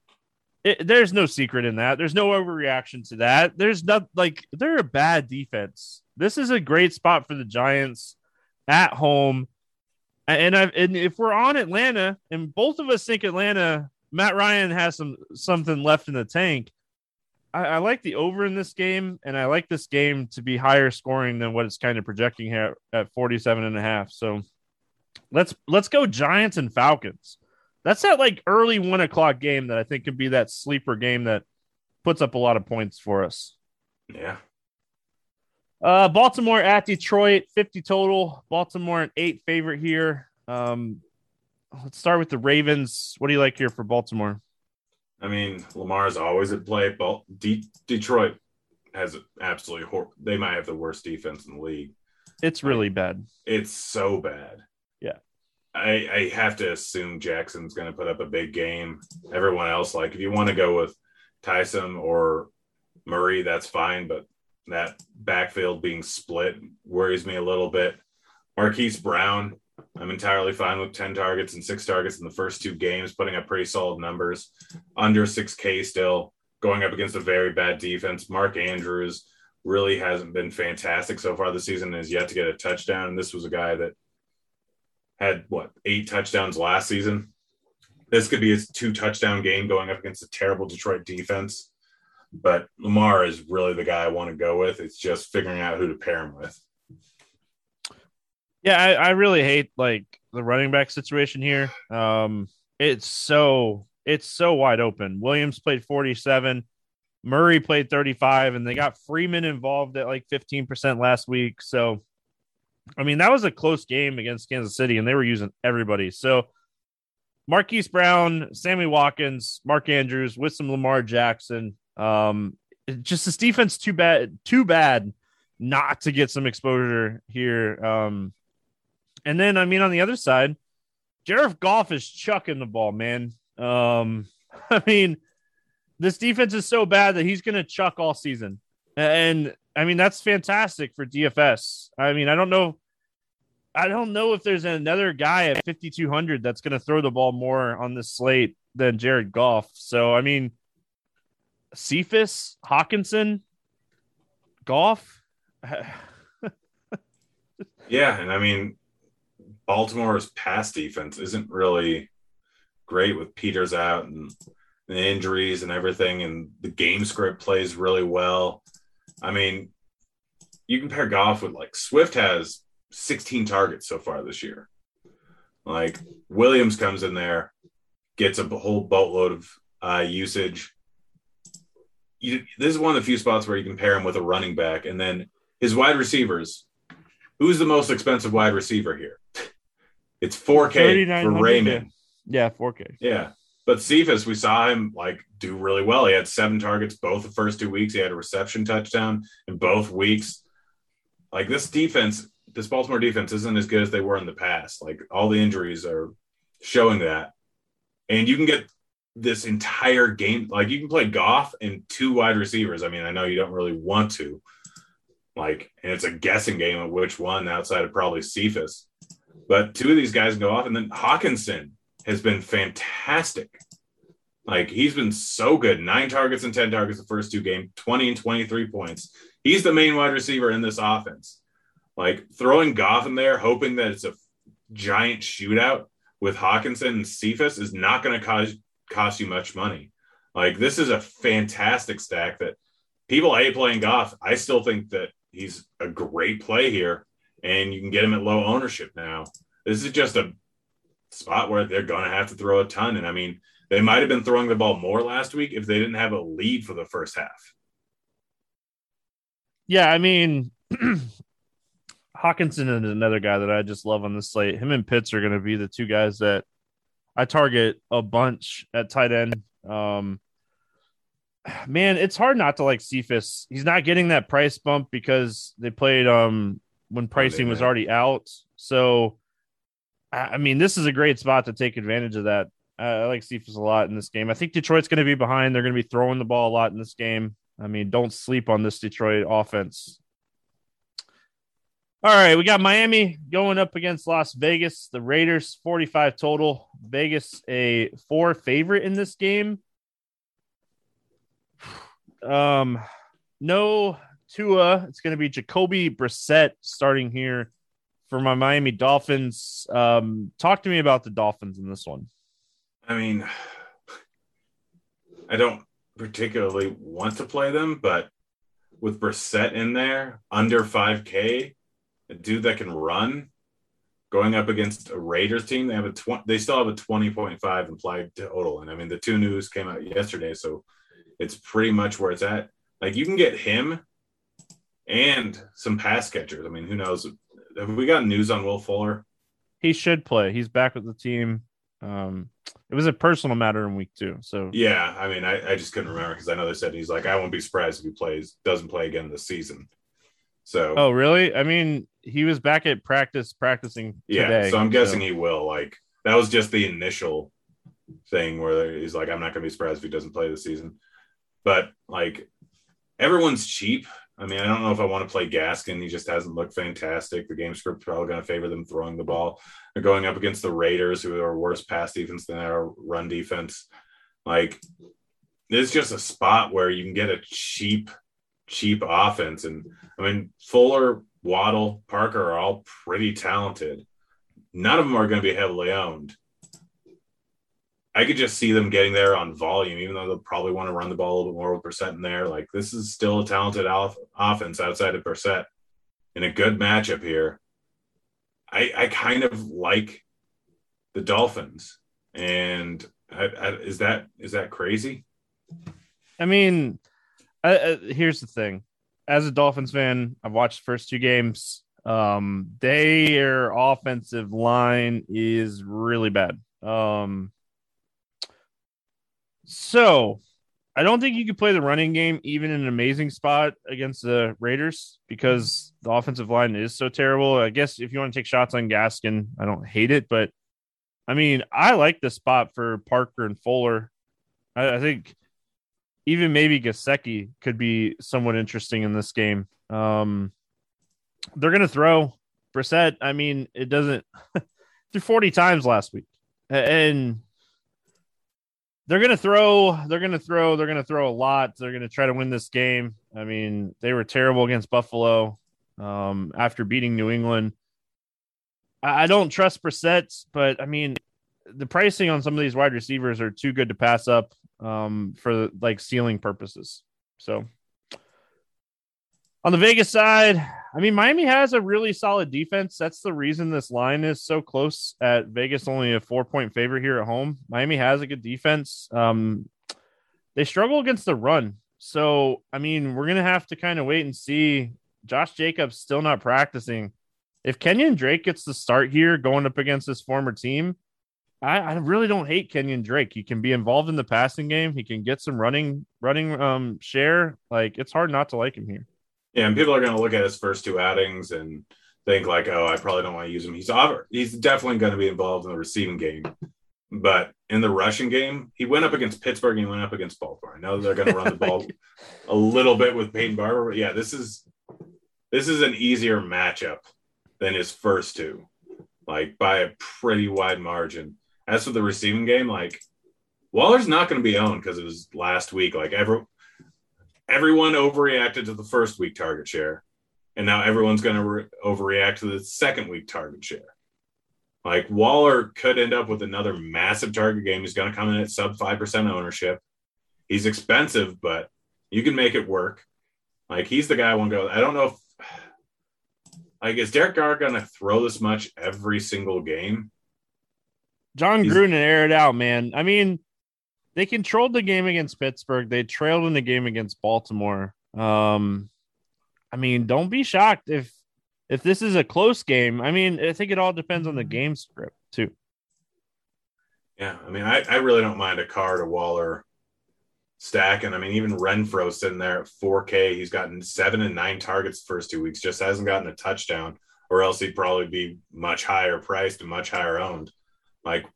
it, there's no secret in that. There's no overreaction to that. There's not like they're a bad defense. This is a great spot for the Giants at home. And I and if we're on Atlanta, and both of us think Atlanta, Matt Ryan has some something left in the tank. I, I, like the over in this game, and I like this game to be higher scoring than what it's kind of projecting here at 47 and a half. So let's let's go Giants and Falcons. That's that like early one o'clock game that I think could be that sleeper game that puts up a lot of points for us. Yeah. Uh, Baltimore at Detroit, 50 total. Baltimore an eight favorite here. Um, let's start with the Ravens. What do you like here for Baltimore? I mean, Lamar's always at play. But De- Detroit has absolutely hor- they might have the worst defense in the league. It's really bad. It's so bad. Yeah. I, I have to assume Jackson's going to put up a big game. Everyone else, like, if you want to go with Tyson or Murray, that's fine. But that backfield being split worries me a little bit. Marquise Brown, I'm entirely fine with 10 targets and six targets in the first two games, putting up pretty solid numbers. Under 6K still. going up against a very bad defense. Mark Andrews really hasn't been fantastic so far this season and has yet to get a touchdown. And this was a guy that had what eight touchdowns last season. This could be his two touchdown game going up against a terrible Detroit defense. But Lamar is really the guy I want to go with. It's just figuring out who to pair him with. Yeah, I, I really hate like the running back situation here. Um, it's so it's so wide open. Williams played 47, Murray played 35, and they got Freeman involved at like 15% last week. So I mean, that was a close game against Kansas City, and they were using everybody. So Marquise Brown, Sammy Watkins, Mark Andrews with some Lamar Jackson. Um, just this defense too bad, too bad not to get some exposure here. Um, and then I mean on the other side, Jared Goff is chucking the ball, man. Um, I mean, this defense is so bad that he's gonna chuck all season. And I mean, that's fantastic for DFS. I mean, I don't know. I don't know if there's another guy at 5,200 that's going to throw the ball more on this slate than Jared Goff. So, I mean, Cephus, Hockenson, Goff. yeah. And I mean, Baltimore's pass defense isn't really great with Peters out and the injuries and everything. And the game script plays really well. I mean, you compare Goff with like Swift has 16 targets so far this year. Like Williams comes in there, gets a whole boatload of uh, usage. You, this is one of the few spots where you compare him with a running back, and then his wide receivers. Who's the most expensive wide receiver here? It's 4K for Raymond. Yeah, 4K. Yeah. But Cephus, we saw him like do really well. He had seven targets both the first two weeks. He had a reception touchdown in both weeks. Like this defense, this Baltimore defense isn't as good as they were in the past. Like all the injuries are showing that. And you can get this entire game, like you can play Goff and two wide receivers. I mean, I know you don't really want to, like, and it's a guessing game of which one outside of probably Cephus. But two of these guys go off, and then Hockenson has been fantastic. Like he's been so good. Nine targets and 10 targets the first two games, 20 and 23 points. He's the main wide receiver in this offense. Like throwing Goff in there, hoping that it's a giant shootout with Hockenson and Cephus is not going to cost cost you much money. Like this is a fantastic stack that people hate playing Goff. I still think that he's a great play here, and you can get him at low ownership now. This is just a spot where they're going to have to throw a ton. And I mean, they might have been throwing the ball more last week if they didn't have a lead for the first half. Yeah, I mean, Hockenson is another guy that I just love on this slate. Him and Pitts are going to be the two guys that I target a bunch at tight end. Um, man, it's hard not to like Cephus. He's not getting that price bump because they played um when pricing was already out. So I mean, this is a great spot to take advantage of that. I like Cephus a lot in this game. I think Detroit's going to be behind. They're going to be throwing the ball a lot in this game. I mean, don't sleep on this Detroit offense. All right, we got Miami going up against Las Vegas. The Raiders 45 total. Vegas a four favorite in this game. Um, no Tua. It's going to be Jacoby Brissett starting here for my Miami Dolphins. Um, talk to me about the Dolphins in this one. I mean, I don't particularly want to play them, but with Brissett in there, under 5K, a dude that can run, going up against a Raiders team, they have a 20, they still have a 20.5 implied total. And I mean, the Tua news came out yesterday, so it's pretty much where it's at. Like you can get him and some pass catchers. I mean, who knows? have we got news on Will Fuller? He should play. He's back with the team. Um, it was a personal matter in week two. So yeah, I mean, I, I just couldn't remember because I know they said he's like, I won't be surprised if he plays, doesn't play again this season. So oh really? I mean, he was back at practice practicing. Today, yeah, so I'm guessing so. he will. Like that was just the initial thing where he's like, I'm not going to be surprised if he doesn't play this season. But like everyone's cheap. I mean, I don't know if I want to play Gaskin. He just hasn't looked fantastic. The game script probably going to favor them throwing the ball. They're going up against the Raiders, who are worse pass defense than our run defense. Like, it's just a spot where you can get a cheap, cheap offense. And I mean, Fuller, Waddle, Parker are all pretty talented. None of them are going to be heavily owned. I could just see them getting there on volume, even though they'll probably want to run the ball a little bit more with Brissett in there. Like this is still a talented off- offense outside of Brissett in a good matchup here. I, I kind of like the Dolphins, and I, I, is that is that crazy? I mean, here's the thing: as a Dolphins fan, I've watched the first two games. Um, their offensive line is really bad. Um, so I don't think you could play the running game even in an amazing spot against the Raiders because the offensive line is so terrible. I guess if you want to take shots on Gaskin, I don't hate it, but I mean, I like the spot for Parker and Fuller. I, I think even maybe Gesicki could be somewhat interesting in this game. Um, they're going to throw Brissett. I mean, it doesn't through 40 times last week. And they're gonna throw they're gonna throw they're gonna throw a lot they're gonna try to win this game i mean they were terrible against buffalo um, after beating new england I, I, don't trust Brissett, but i mean the pricing on some of these wide receivers are too good to pass up um, for like ceiling purposes so on the Vegas side, I mean, Miami has a really solid defense. That's the reason this line is so close at Vegas, only a four point favorite here at home. Miami has a good defense. Um, they struggle against the run. So, I mean, we're going to have to kind of wait and see. Josh Jacobs still not practicing. If Kenyon Drake gets the start here going up against his former team, I, I, really don't hate Kenyon Drake. He can be involved in the passing game. He can get some running running um share. Like it's hard not to like him here. Yeah, and people are going to look at his first two outings and think like, "Oh, I probably don't want to use him." He's he's definitely going to be involved in the receiving game, but in the rushing game, he went up against Pittsburgh and he went up against Baltimore. I know they're going to run the ball a little bit with Peyton Barber, but yeah, this is this is an easier matchup than his first two, like by a pretty wide margin. As for the receiving game, like Waller's not going to be owned because it was last week. Like every everyone overreacted to the first week target share, and now everyone's going to re- overreact to the second week target share. Like Waller could end up with another massive target game. He's going to come in at sub 5% ownership. He's expensive, but you can make it work. Like he's the guy to go. I don't know if like is Derek Carr going to throw this much every single game? Jon Gruden aired out, man. I mean, they controlled the game against Pittsburgh. They trailed in the game against Baltimore. Um, I mean, don't be shocked if if this is a close game. I mean, I think it all depends on the game script too. Yeah, I mean, I, I really don't mind a Carr to Waller stack, and I mean, even Renfrow sitting there at 4K, he's gotten seven and nine targets first two weeks, just hasn't gotten a touchdown, or else he'd probably be much higher priced and much higher owned. Like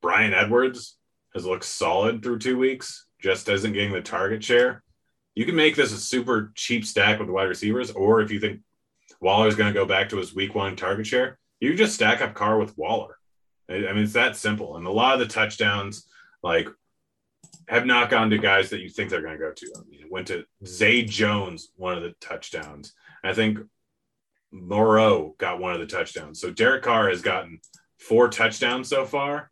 Bryan Edwards, has looked solid through two weeks, just isn't getting the target share. You can make this a super cheap stack with wide receivers, or if you think Waller's going to go back to his week one target share, you just stack up Carr with Waller. I mean, it's that simple. And a lot of the touchdowns, like, have not gone to guys that you think they're going to go to. I mean, it went to Zay Jones, one of the touchdowns. I think Moreau got one of the touchdowns. So Derek Carr has gotten four touchdowns so far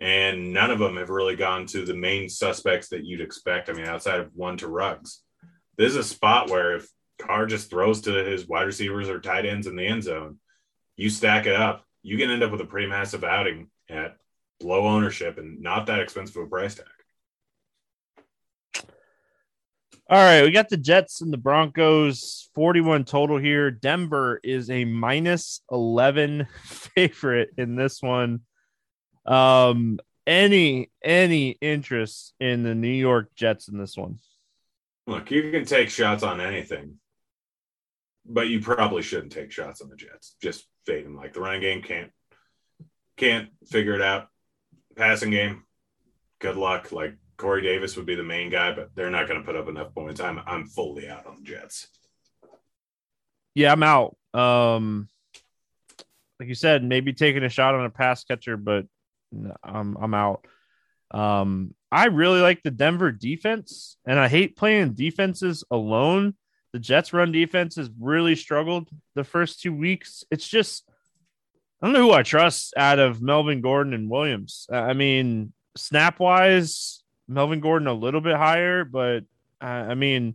and none of them have really gone to the main suspects that you'd expect. I mean, outside of one to Ruggs, this is a spot where if Carr just throws to his wide receivers or tight ends in the end zone, you stack it up, you can end up with a pretty massive outing at low ownership and not that expensive of a price tag. All right, we got the Jets and the Broncos 41 total here. Denver is a minus 11 favorite in this one. Um, any any interest in the New York Jets in this one? Look, you can take shots on anything, but you probably shouldn't take shots on the Jets. Just fade them. Like the running game can't can't figure it out. Passing game, good luck. Like Corey Davis would be the main guy, but they're not going to put up enough points. I'm I'm fully out on the Jets. Yeah, I'm out. Um, like you said, maybe taking a shot on a pass catcher, but I'm I'm out. Um, I really like the Denver defense, and I hate playing defenses alone. The Jets' run defense has really struggled the first two weeks. It's just I don't know who I trust out of Melvin Gordon and Williams. I mean, snap wise, Melvin Gordon a little bit higher, but I mean,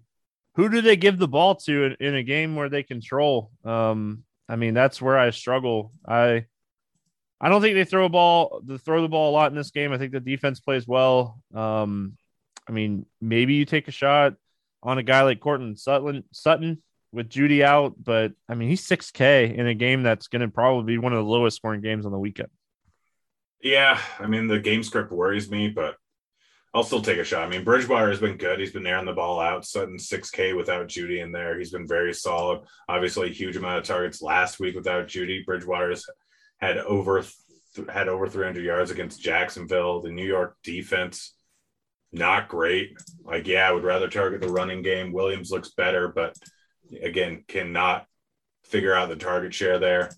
who do they give the ball to in, in a game where they control? Um, I mean, that's where I struggle. I I don't think they throw a ball, they throw the ball a lot in this game. I think the defense plays well. Um, I mean, maybe you take a shot on a guy like Courtland Sutton, Sutton with Jeudy out, but I mean, he's 6K in a game that's going to probably be one of the lowest scoring games on the weekend. Yeah, I mean, the game script worries me, but I'll still take a shot. I mean, Bridgewater has been good. He's been airing the ball out. Sutton 6K without Jeudy in there. He's been very solid. Obviously, a huge amount of targets last week without Jeudy. Bridgewater's had over had over 300 yards against Jacksonville. The New York defense not great. Like, yeah, I would rather target the running game. Williams looks better, but again, cannot figure out the target share there.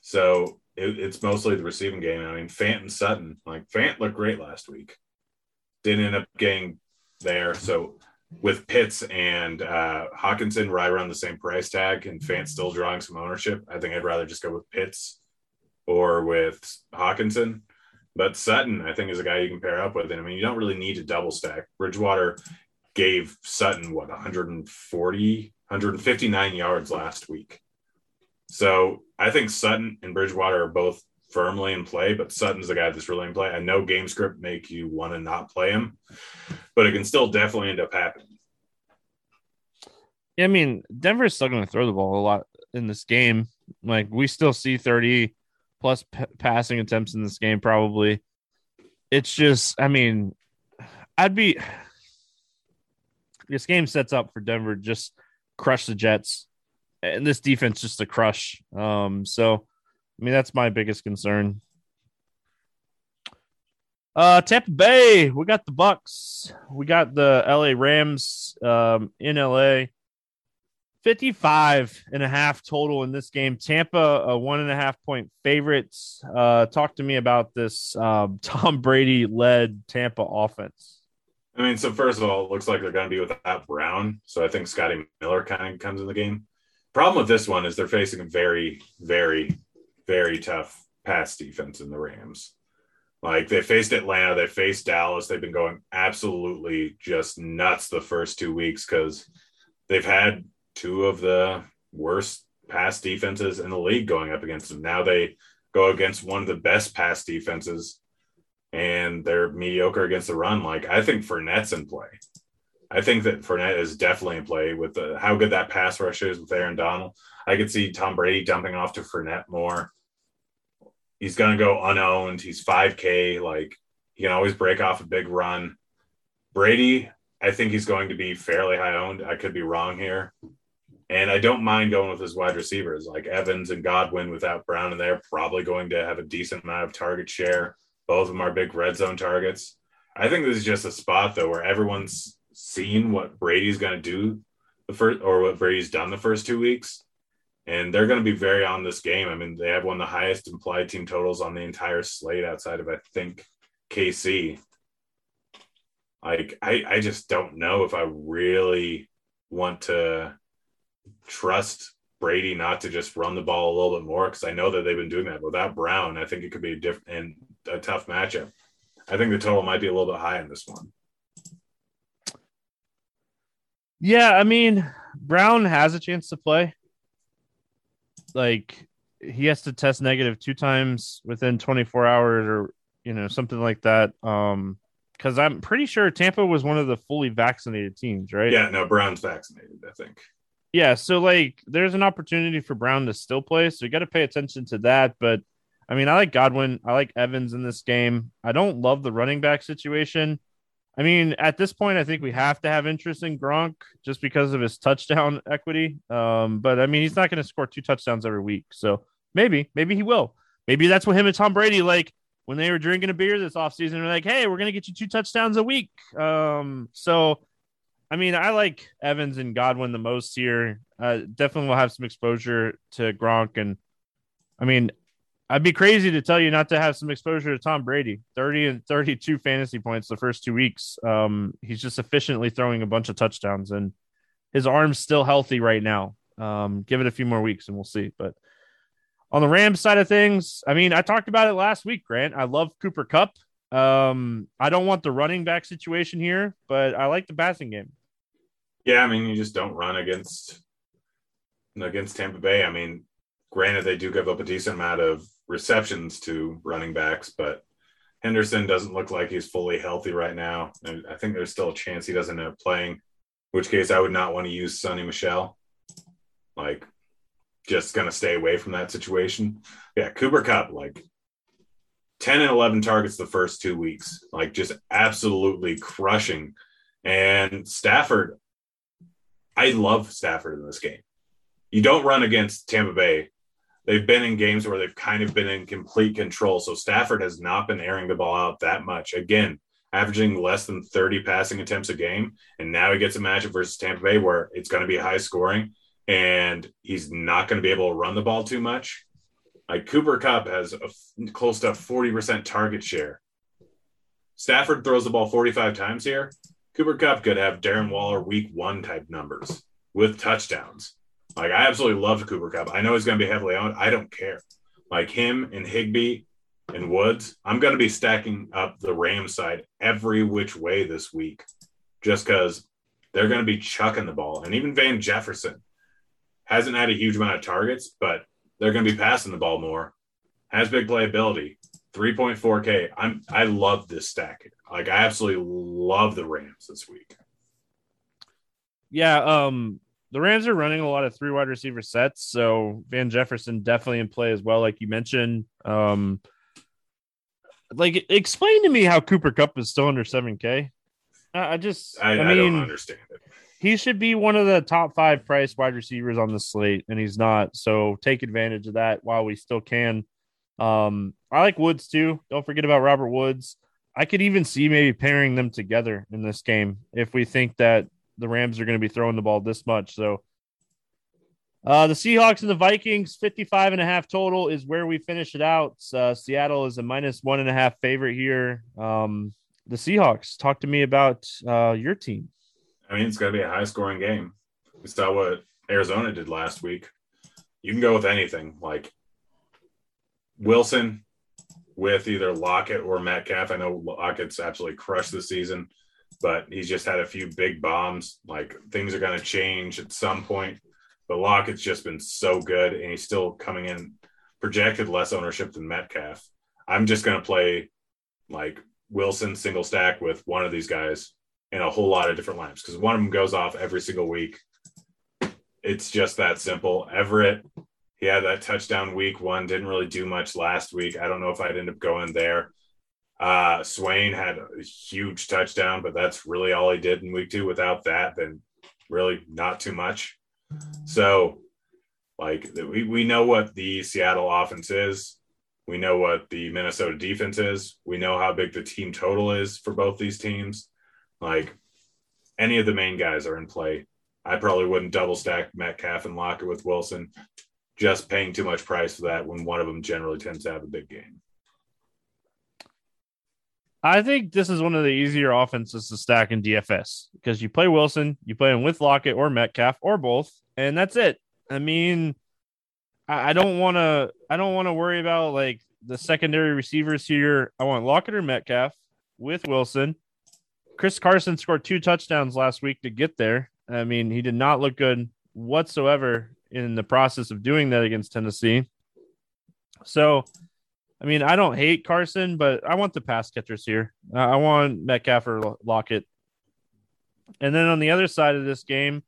So it, it's mostly the receiving game. I mean, Fant and Sutton, like Fant looked great last week. Didn't end up getting there. So with Pitts and uh, Hockenson right around the same price tag and Fant still drawing some ownership, I think I'd rather just go with Pitts or with Hockenson. But Sutton, I think, is a guy you can pair up with. And I mean, you don't really need to double stack. Bridgewater gave Sutton what 140, 159 yards last week. So I think Sutton and Bridgewater are both firmly in play, but Sutton's the guy that's really in play. I know game script make you want to not play him, but it can still definitely end up happening. Yeah, I mean, Denver's still going to throw the ball a lot in this game. Like we still see 30 plus p- passing attempts in this game, probably. It's just, I mean, I'd be. This game sets up for Denver just crush the Jets, and this defense just to crush. Um, so, I mean, that's my biggest concern. Uh, Tampa Bay, we got the Bucks, we got the LA Rams um, in LA. 55 and a half total in this game. Tampa, a one and a half point favorites. Uh, talk to me about this um, Tom Brady led Tampa offense. I mean, so first of all, it looks like they're going to be without Brown. So I think Scotty Miller kind of comes in the game. Problem with this one is they're facing a very, very, very tough pass defense in the Rams. Like they faced Atlanta, they faced Dallas. They've been going absolutely just nuts the first two weeks because they've had two of the worst pass defenses in the league going up against them. Now they go against one of the best pass defenses and they're mediocre against the run. Like I think Fournette's in play. I think that Fournette is definitely in play with the, how good that pass rush is with Aaron Donald. I could see Tom Brady dumping off to Fournette more. He's going to go unowned. He's 5K. Like he can always break off a big run. Brady, I think he's going to be fairly high owned. I could be wrong here. And I don't mind going with his wide receivers like Evans and Godwin without Brown, and they're probably going to have a decent amount of target share. Both of them are big red zone targets. I think this is just a spot though where everyone's seen what Brady's going to do the first, or what Brady's done the first two weeks, and they're going to be very on this game. I mean, they have one of the highest implied team totals on the entire slate outside of I think KC. Like I, I just don't know if I really want to trust Brady not to just run the ball a little bit more because I know that they've been doing that without Brown. I think it could be a different and a tough matchup. I think the total might be a little bit high in this one. Yeah, I mean, Brown has a chance to play. Like he has to test negative two times within 24 hours or you know something like that. Um because I'm pretty sure Tampa was one of the fully vaccinated teams, right? Yeah, no, Brown's vaccinated, I think. Yeah, so like there's an opportunity for Brown to still play, so you got to pay attention to that. But I mean, I like Godwin, I like Evans in this game. I don't love the running back situation. I mean, at this point, I think we have to have interest in Gronk just because of his touchdown equity. Um, but I mean, he's not going to score two touchdowns every week, so maybe, maybe he will. Maybe that's what him and Tom Brady like when they were drinking a beer this offseason. They're like, "Hey, we're going to get you two touchdowns a week." Um, so I mean, I like Evans and Godwin the most here. Uh, definitely will have some exposure to Gronk, and I mean, I'd be crazy to tell you not to have some exposure to Tom Brady. 30 and 32 fantasy points the first two weeks. Um, he's just efficiently throwing a bunch of touchdowns, and his arm's still healthy right now. Um, give it a few more weeks and we'll see. But on the Rams side of things, I mean, I talked about it last week, Grant. I love Cooper Kupp. Um, I don't want the running back situation here, but I like the passing game. Yeah, I mean, you just don't run against against Tampa Bay. I mean, granted, they do give up a decent amount of receptions to running backs, but Henderson doesn't look like he's fully healthy right now. And I think there's still a chance he doesn't end up playing, in which case I would not want to use Sony Michel. Like, just going to stay away from that situation. Yeah, Cooper Kupp, like 10 and 11 targets the first two weeks, like just absolutely crushing. And Stafford, I love Stafford in this game. You don't run against Tampa Bay. They've been in games where they've kind of been in complete control. So Stafford has not been airing the ball out that much. Again, averaging less than 30 passing attempts a game. And now he gets a matchup versus Tampa Bay where it's going to be high scoring and he's not going to be able to run the ball too much. Like Cooper Kupp has a close to 40% target share. Stafford throws the ball 45 times here. Cooper Kupp could have Darren Waller week one type numbers with touchdowns. Like I absolutely love Cooper Kupp. I know he's going to be heavily owned. I don't care. Like him and Higbee and Woods, I'm going to be stacking up the Rams side every which way this week, just because they're going to be chucking the ball. And even Van Jefferson hasn't had a huge amount of targets, but they're going to be passing the ball more. Has big playability. 3.4K. I'm I love this stack. Like I absolutely love the Rams this week. Yeah, um the Rams are running a lot of three wide receiver sets, so Van Jefferson definitely in play as well, like you mentioned. Um like explain to me how Cooper Kupp is still under 7K. I, I just I, I, I mean don't understand it. he should be one of the top five price wide receivers on the slate, and he's not. So take advantage of that while we still can. Um, I like Woods too. Don't forget about Robert Woods. I could even see maybe pairing them together in this game if we think that the Rams are going to be throwing the ball this much. So uh, the Seahawks and the Vikings, 55 and a half total is where we finish it out. Uh, Seattle is a minus one and a half favorite here. Um, the Seahawks, talk to me about uh, your team. I mean, it's going to be a high scoring game. We saw what Arizona did last week. You can go with anything like Wilson with either Lockett or Metcalf. I know Lockett's absolutely crushed this season, but he's just had a few big bombs. Like things are going to change at some point. But Lockett's just been so good, and he's still coming in projected less ownership than Metcalf. I'm just going to play like Wilson single stack with one of these guys in a whole lot of different lineups because one of them goes off every single week. It's just that simple. Everett, he had that touchdown week one, didn't really do much last week. I don't know if I'd end up going there. Uh, Swain had a huge touchdown, but that's really all he did in week two. Without that, then really not too much. So, like, we, we know what the Seattle offense is. We know what the Minnesota defense is. We know how big the team total is for both these teams. Like, any of the main guys are in play. I probably wouldn't double stack Metcalf and Lockett with Wilson, just paying too much price for that when one of them generally tends to have a big game. I think this is one of the easier offenses to stack in DFS because you play Wilson, you play him with Lockett or Metcalf or both, and that's it. I mean, I, don't want to. I don't want to worry about like the secondary receivers here. I want Lockett or Metcalf with Wilson. Chris Carson scored two touchdowns last week to get there. I mean, he did not look good whatsoever in the process of doing that against Tennessee. So I mean, I don't hate Carson, but I want the pass catchers here. Uh, I want Metcalf or Lockett. And then on the other side of this game,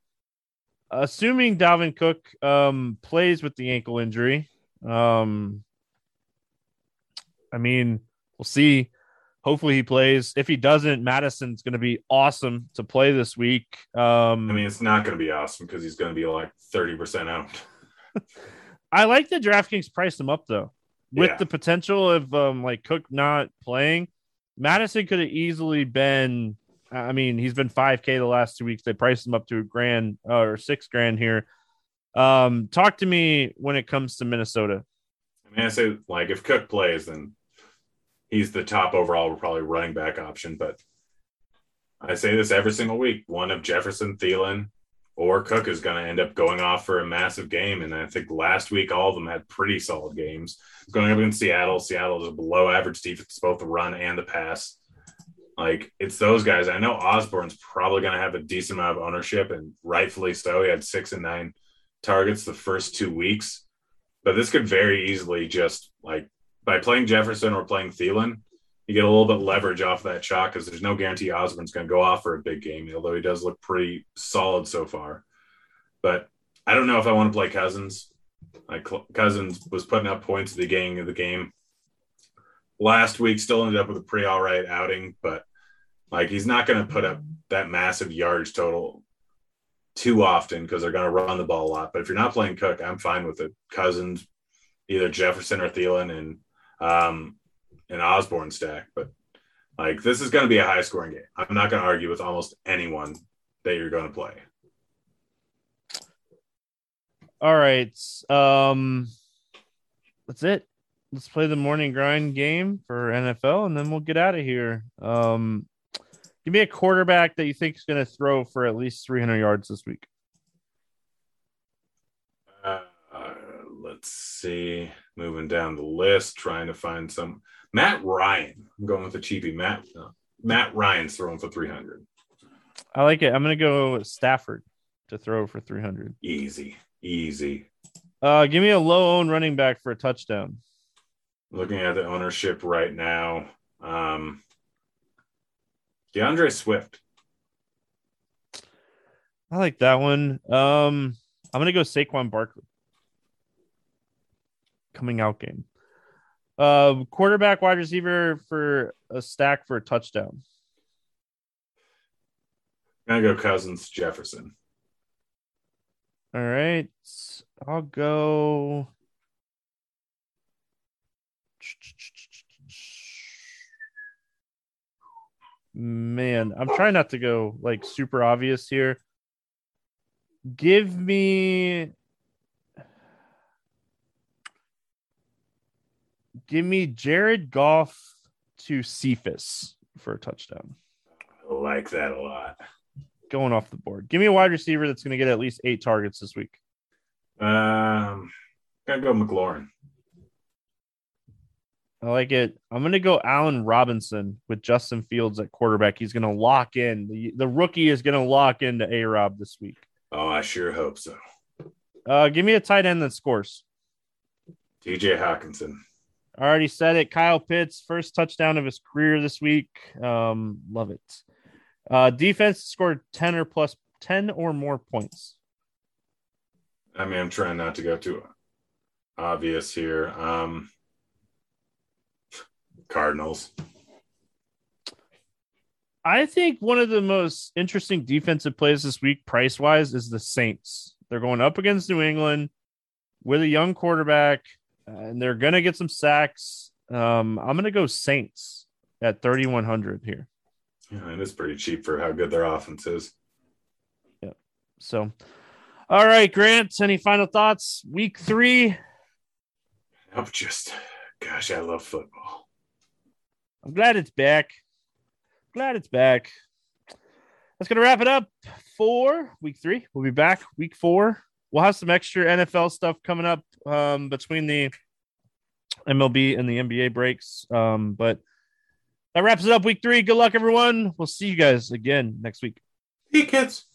assuming Dalvin Cook um, plays with the ankle injury, um, I mean, we'll see. Hopefully he plays. If he doesn't, Mattison's going to be awesome to play this week. Um, I mean, it's not going to be awesome because he's going to be like 30% out. I like the DraftKings price him up though with Yeah. the potential of um like Cook not playing, Mattison could have easily been. I mean, he's been five k the last two weeks. They priced him up to a grand uh, or six grand here. Um, talk to me when it comes to Minnesota. I mean, I say like if Cook plays, then he's the top overall, probably running back option. But I say this every single week: one of Jefferson, Thielen, or Cook is going to end up going off for a massive game. And I think last week all of them had pretty solid games. Going up against Seattle, Seattle is a below average defense, both the run and the pass. Like it's those guys. I know Osborn's probably going to have a decent amount of ownership, and rightfully so. He had six and nine targets the first two weeks, but this could very easily just like by playing Jefferson or playing Thielen, you get a little bit leverage off that shot because there's no guarantee Osborn's going to go off for a big game, although he does look pretty solid so far. But I don't know if I want to play Cousins. Like Cousins was putting up points at the beginning of the game last week, still ended up with a pretty all right outing, but like he's not going to put up that massive yards total too often because they're going to run the ball a lot. But if you're not playing Cook, I'm fine with it. Cousins, either Jefferson or Thielen, and um, an Osborn stack. But like this is going to be a high scoring game. I'm not going to argue with almost anyone that you're going to play. All right. Um, that's it. Let's play the morning grind game for NFL, and then we'll get out of here. Um, Give me a quarterback that you think is going to throw for at least 300 yards this week. Uh, let's see. Moving down the list, trying to find some. Matt Ryan. I'm going with the cheapie. Matt uh, Matt Ryan's throwing for 300. I like it. I'm going to go Stafford to throw for 300. Easy, easy. Uh, give me a low owned running back for a touchdown. Looking at the ownership right now, um, D'Andre Swift. I like that one. Um, I'm gonna go Saquon Barkley. Coming out game. Uh, quarterback, wide receiver for a stack for a touchdown. I'm gonna go Cousins Jefferson. All right, I'll go. man, I'm trying not to go like super obvious here. Give me give me Jared Goff to Cephus for a touchdown. I like that a lot. Going off the board. Give me a wide receiver that's going to get at least eight targets this week. Um, gonna go McLaurin. I like it. I'm going to go Allen Robinson with Justin Fields at quarterback. He's going to lock in. The, the rookie is going to lock into A Rob this week. Oh, I sure hope so. Uh, give me a tight end that scores. TJ Hockenson. I already said it. Kyle Pitts, first touchdown of his career this week. Um, love it. Uh, defense scored 10 or plus 10 or more points. I mean, I'm trying not to go too obvious here. Um, Cardinals. I think one of the most interesting defensive plays this week, price wise, is the Saints. They're going up against New England with a young quarterback, and they're going to get some sacks. Um, I'm going to go Saints at 3,100 here. Yeah, it is pretty cheap for how good their offense is. Yeah. So, all right, Grant, any final thoughts? Week three. I'm just, gosh, I love football. I'm glad it's back. Glad it's back. That's gonna wrap it up for week three. We'll be back week four. We'll have some extra NFL stuff coming up um, between the MLB and the NBA breaks. Um, but that wraps it up week three. Good luck, everyone. We'll see you guys again next week. Hey, kids.